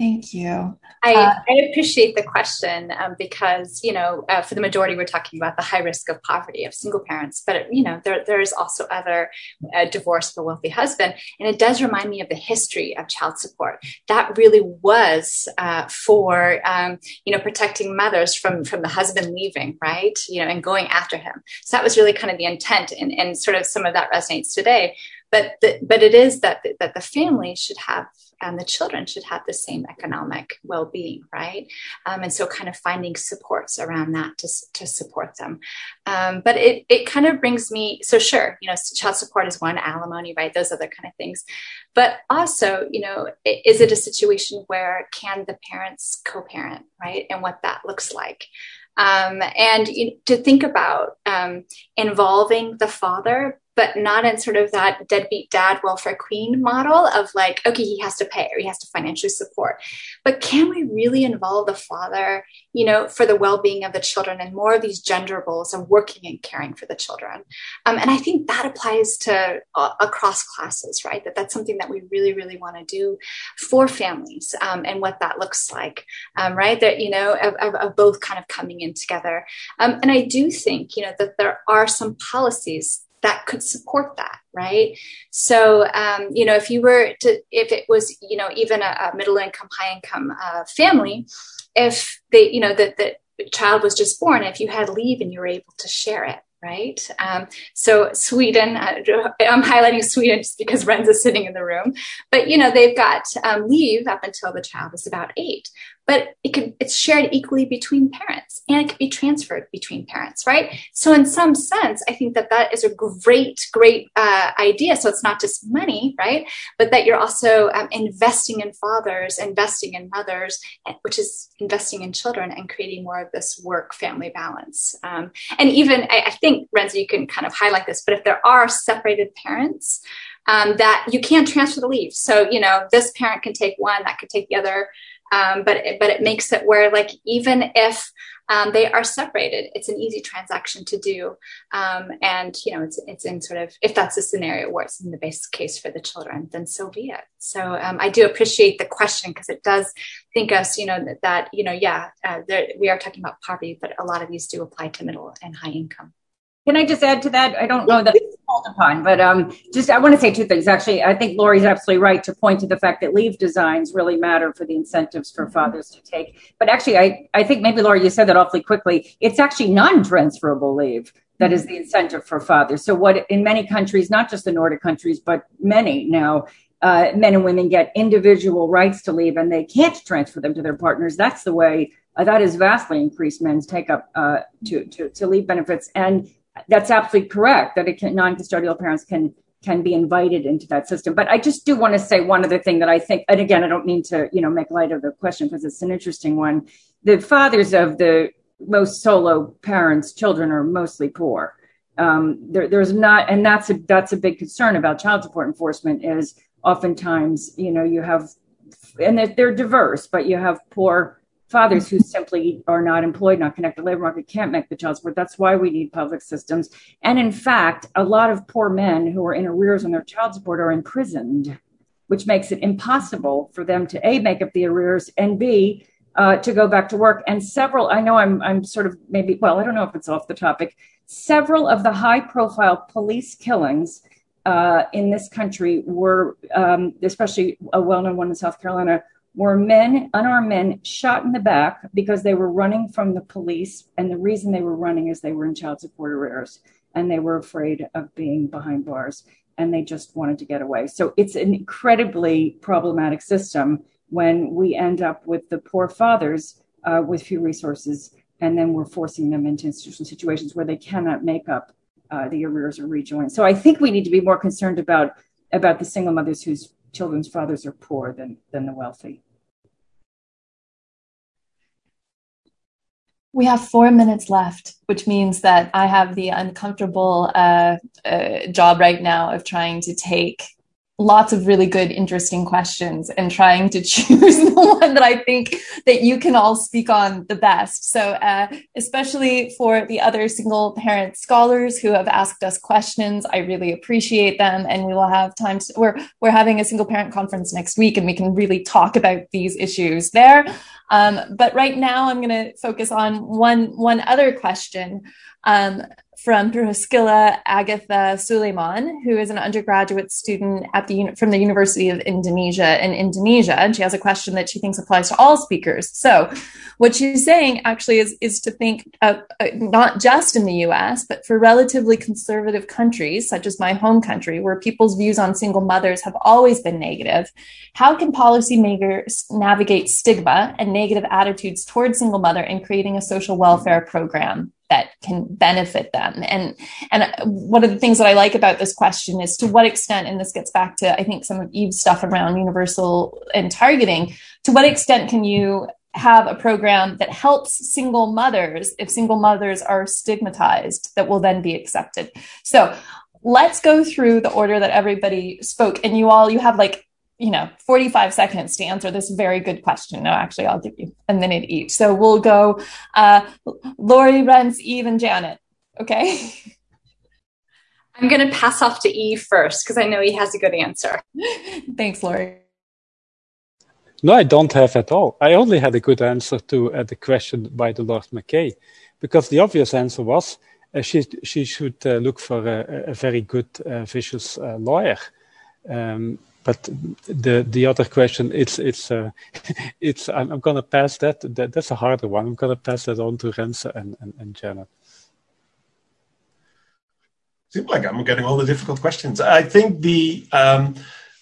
[SPEAKER 1] Thank you.
[SPEAKER 2] I, uh, I appreciate the question um, because, you know, uh, for the majority, we're talking about the high risk of poverty of single parents, but, you know, there, there is also other uh, divorce of a wealthy husband. And it does remind me of the history of child support. That really was uh, for, um, you know, protecting mothers from, from the husband leaving, right? You know, and going after him. So that was really kind of the intent and, and sort of some of that resonates today but the, but it is that that the family should have and the children should have the same economic well-being right? Um, and so kind of finding supports around that to, to support them. Um, but it, it kind of brings me so sure you know child support is one alimony right? Those other kind of things. But also you know is it a situation where can the parents co-parent right? And what that looks like. Um, and you to think about um, involving the father but not in sort of that deadbeat dad welfare queen model of like, okay, he has to pay or he has to financially support. But can we really involve the father, you know, for the well being of the children and more of these gender roles of working and caring for the children? Um, and I think that applies to uh, across classes, right? That that's something that we really, really want to do for families um, and what that looks like, um, right? That, you know, of, of, of, both kind of coming in together. Um, and I do think, you know, that there are some policies that could support that right so um, you know if you were to if it was you know even a, a middle income high income uh, family if they you know that the child was just born if you had leave and you were able to share it right? Um, so Sweden, uh, I'm highlighting Sweden just because Rens is sitting in the room, but you know they've got um, leave up until the child is about eight but it could it's shared equally between parents and it could be transferred between parents right? So in some sense i think that that is a great great uh, idea. So it's not just money right? But that you're also um, investing in fathers investing in mothers which is investing in children and creating more of this work family balance. Um, and even I, I think renzo you can kind of highlight this but if there are separated parents um, that you can't transfer the leave. So you know this parent can take one that could take the other um, but it, but it makes it where like even if um, they are separated, it's an easy transaction to do, um, and you know it's it's in sort of if that's a scenario where it's in the best case for the children, then so be it. So um, I do appreciate the question because it does think us, you know, that, that you know, yeah, uh, there, we are talking about poverty, but a lot of these do apply to middle and high income.
[SPEAKER 5] Can I just add to that? I don't know that it's called upon, but um, just I want to say two things. Actually, I think Lori's absolutely right to point to the fact that leave designs really matter for the incentives for fathers to take. But actually, I, I think maybe Laurie, you said that awfully quickly. It's actually non-transferable leave that is the incentive for fathers. So what in many countries, not just the Nordic countries, but many now, uh, men and women get individual rights to leave and they can't transfer them to their partners. That's the way uh, that has vastly increased men's take up uh, to, to, to leave benefits. And that's absolutely correct that it can, non-custodial parents can can be invited into that system. But I just do want to say one other thing that I think, and again, I don't mean to, you know, make light of the question because it's an interesting one. The fathers of the most solo parents' children are mostly poor. Um, there, there's not, and that's a that's a big concern about child support enforcement. Is oftentimes, you know, you have, and they're, they're diverse, but you have poor fathers who simply are not employed, not connected to the labor market, can't make the child support. That's why we need public systems. And in fact, a lot of poor men who are in arrears on their child support are imprisoned, which makes it impossible for them to A, make up the arrears, and B, uh, to go back to work. And several, I know I'm, I'm sort of maybe, well, I don't know if it's off the topic. Several of the high profile police killings uh, in this country were, um, especially a well known one in South Carolina, were men, unarmed men, shot in the back because they were running from the police. And the reason they were running is they were in child support arrears and they were afraid of being behind bars and they just wanted to get away. So it's an incredibly problematic system when we end up with the poor fathers uh, with few resources and then we're forcing them into institutional situations where they cannot make up uh, the arrears or rejoin. So I think we need to be more concerned about about the single mothers whose children's fathers are poor than, than the wealthy.
[SPEAKER 1] We have four minutes left, which means that I have the uncomfortable uh, uh, job right now of trying to take lots of really good interesting questions and trying to choose the one that i think that you can all speak on the best. So uh, especially for the other single parent scholars who have asked us questions i really appreciate them and we will have time to, we're we're having a single parent conference next week and we can really talk about these issues there. Um, but right now i'm going to focus on one one other question. Um, from Priscilla Agatha Suleiman, who is an undergraduate student at the from the University of Indonesia in Indonesia, and she has a question that she thinks applies to all speakers. So, what she's saying actually is is to think uh, uh, not just in the U.S. but for relatively conservative countries such as my home country, where people's views on single mothers have always been negative. How can policymakers navigate stigma and negative attitudes towards single mother in creating a social welfare program? That can benefit them. And and one of the things that I like about this question is to what extent, and this gets back to I think some of Ive's stuff around universal and targeting, to what extent can you have a program that helps single mothers if single mothers are stigmatized that will then be accepted. So let's go through the order that everybody spoke and you all you have like you know 45 seconds to answer this very good question. No actually i'll give you a minute each. So we'll go uh lori Rens, Ive and janet. Okay?
[SPEAKER 2] I'm going to pass off to Ive first because i know he has a good answer.
[SPEAKER 1] Thanks lori.
[SPEAKER 4] No i don't have at all. I only had a good answer to uh, the question by the lord mackay because the obvious answer was uh, she, she should uh, look for a, a very good uh, vicious uh, lawyer. Um, but the the other question it's it's uh, it's I'm, I'm gonna pass that. that that's a harder one i'm gonna pass that on to Rens and, and, and janet
[SPEAKER 3] seems like i'm getting all the difficult questions i think the um,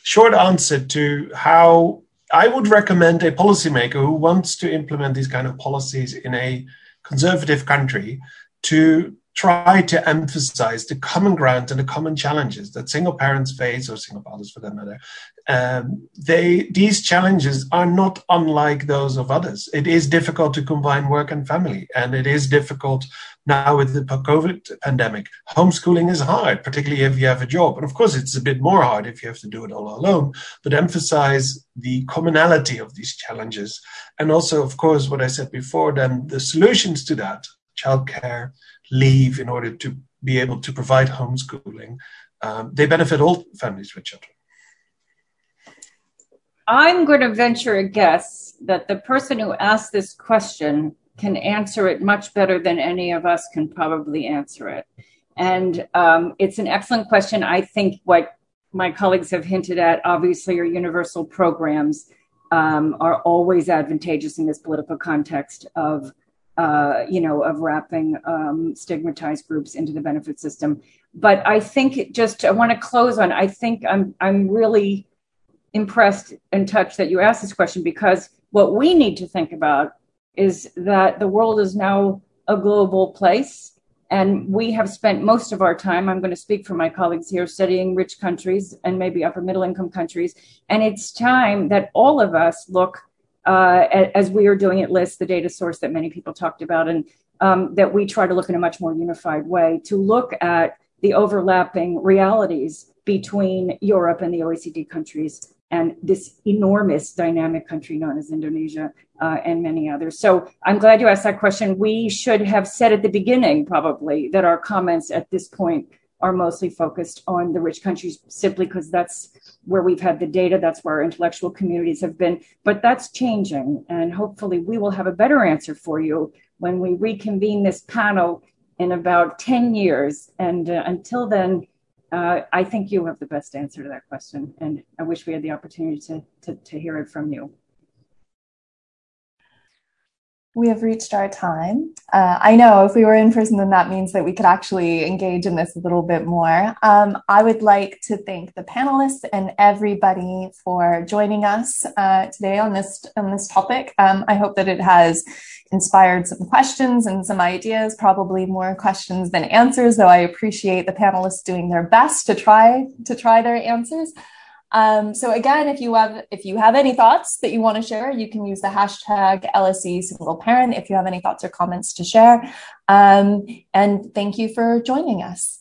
[SPEAKER 3] short answer to how i would recommend a policymaker who wants to implement these kind of policies in a conservative country to try to emphasize the common ground and the common challenges that single parents face, or single fathers for that matter. Um, they these challenges are not unlike those of others. It is difficult to combine work and family, and it is difficult now with the COVID pandemic. Homeschooling is hard, particularly if you have a job, and of course, it's a bit more hard if you have to do it all alone. But emphasize the commonality of these challenges, and also, of course, what I said before. Then the solutions to that: childcare leave in order to be able to provide homeschooling, um, they benefit all families with children.
[SPEAKER 5] I'm going to venture a guess that the person who asked this question can answer it much better than any of us can probably answer it. And um, it's an excellent question. I think what my colleagues have hinted at, obviously, are universal programs um, are always advantageous in this political context of uh, you know, of wrapping um, stigmatized groups into the benefit system. But I think just I want to close on. I think I'm I'm really impressed and touched that you asked this question because what we need to think about is that the world is now a global place. And we have spent most of our time, I'm going to speak for my colleagues here, studying rich countries and maybe upper middle income countries. And it's time that all of us look, uh, as we are doing at LIS, the data source that many people talked about, and um, that we try to look in a much more unified way to look at the overlapping realities between Europe and the OECD countries and this enormous dynamic country known as Indonesia uh, and many others. So I'm glad you asked that question. We should have said at the beginning, probably, that our comments at this point are mostly focused on the rich countries simply because that's where we've had the data, that's where our intellectual communities have been. But that's changing, and hopefully, we will have a better answer for you when we reconvene this panel in about 10 years. And uh, until then, uh, I think you have the best answer to that question, and I wish we had the opportunity to, to, to hear it from you.
[SPEAKER 1] We have reached our time. Uh, I know if we were in person, then that means that we could actually engage in this a little bit more. Um, I would like to thank the panelists and everybody for joining us uh, today on this on this topic. Um, I hope that it has inspired some questions and some ideas, probably more questions than answers, though I appreciate the panelists doing their best to try to try their answers. Um, so again, if you have if you have any thoughts that you want to share, you can use the hashtag LSE single parent if you have any thoughts or comments to share. Um, and thank you for joining us.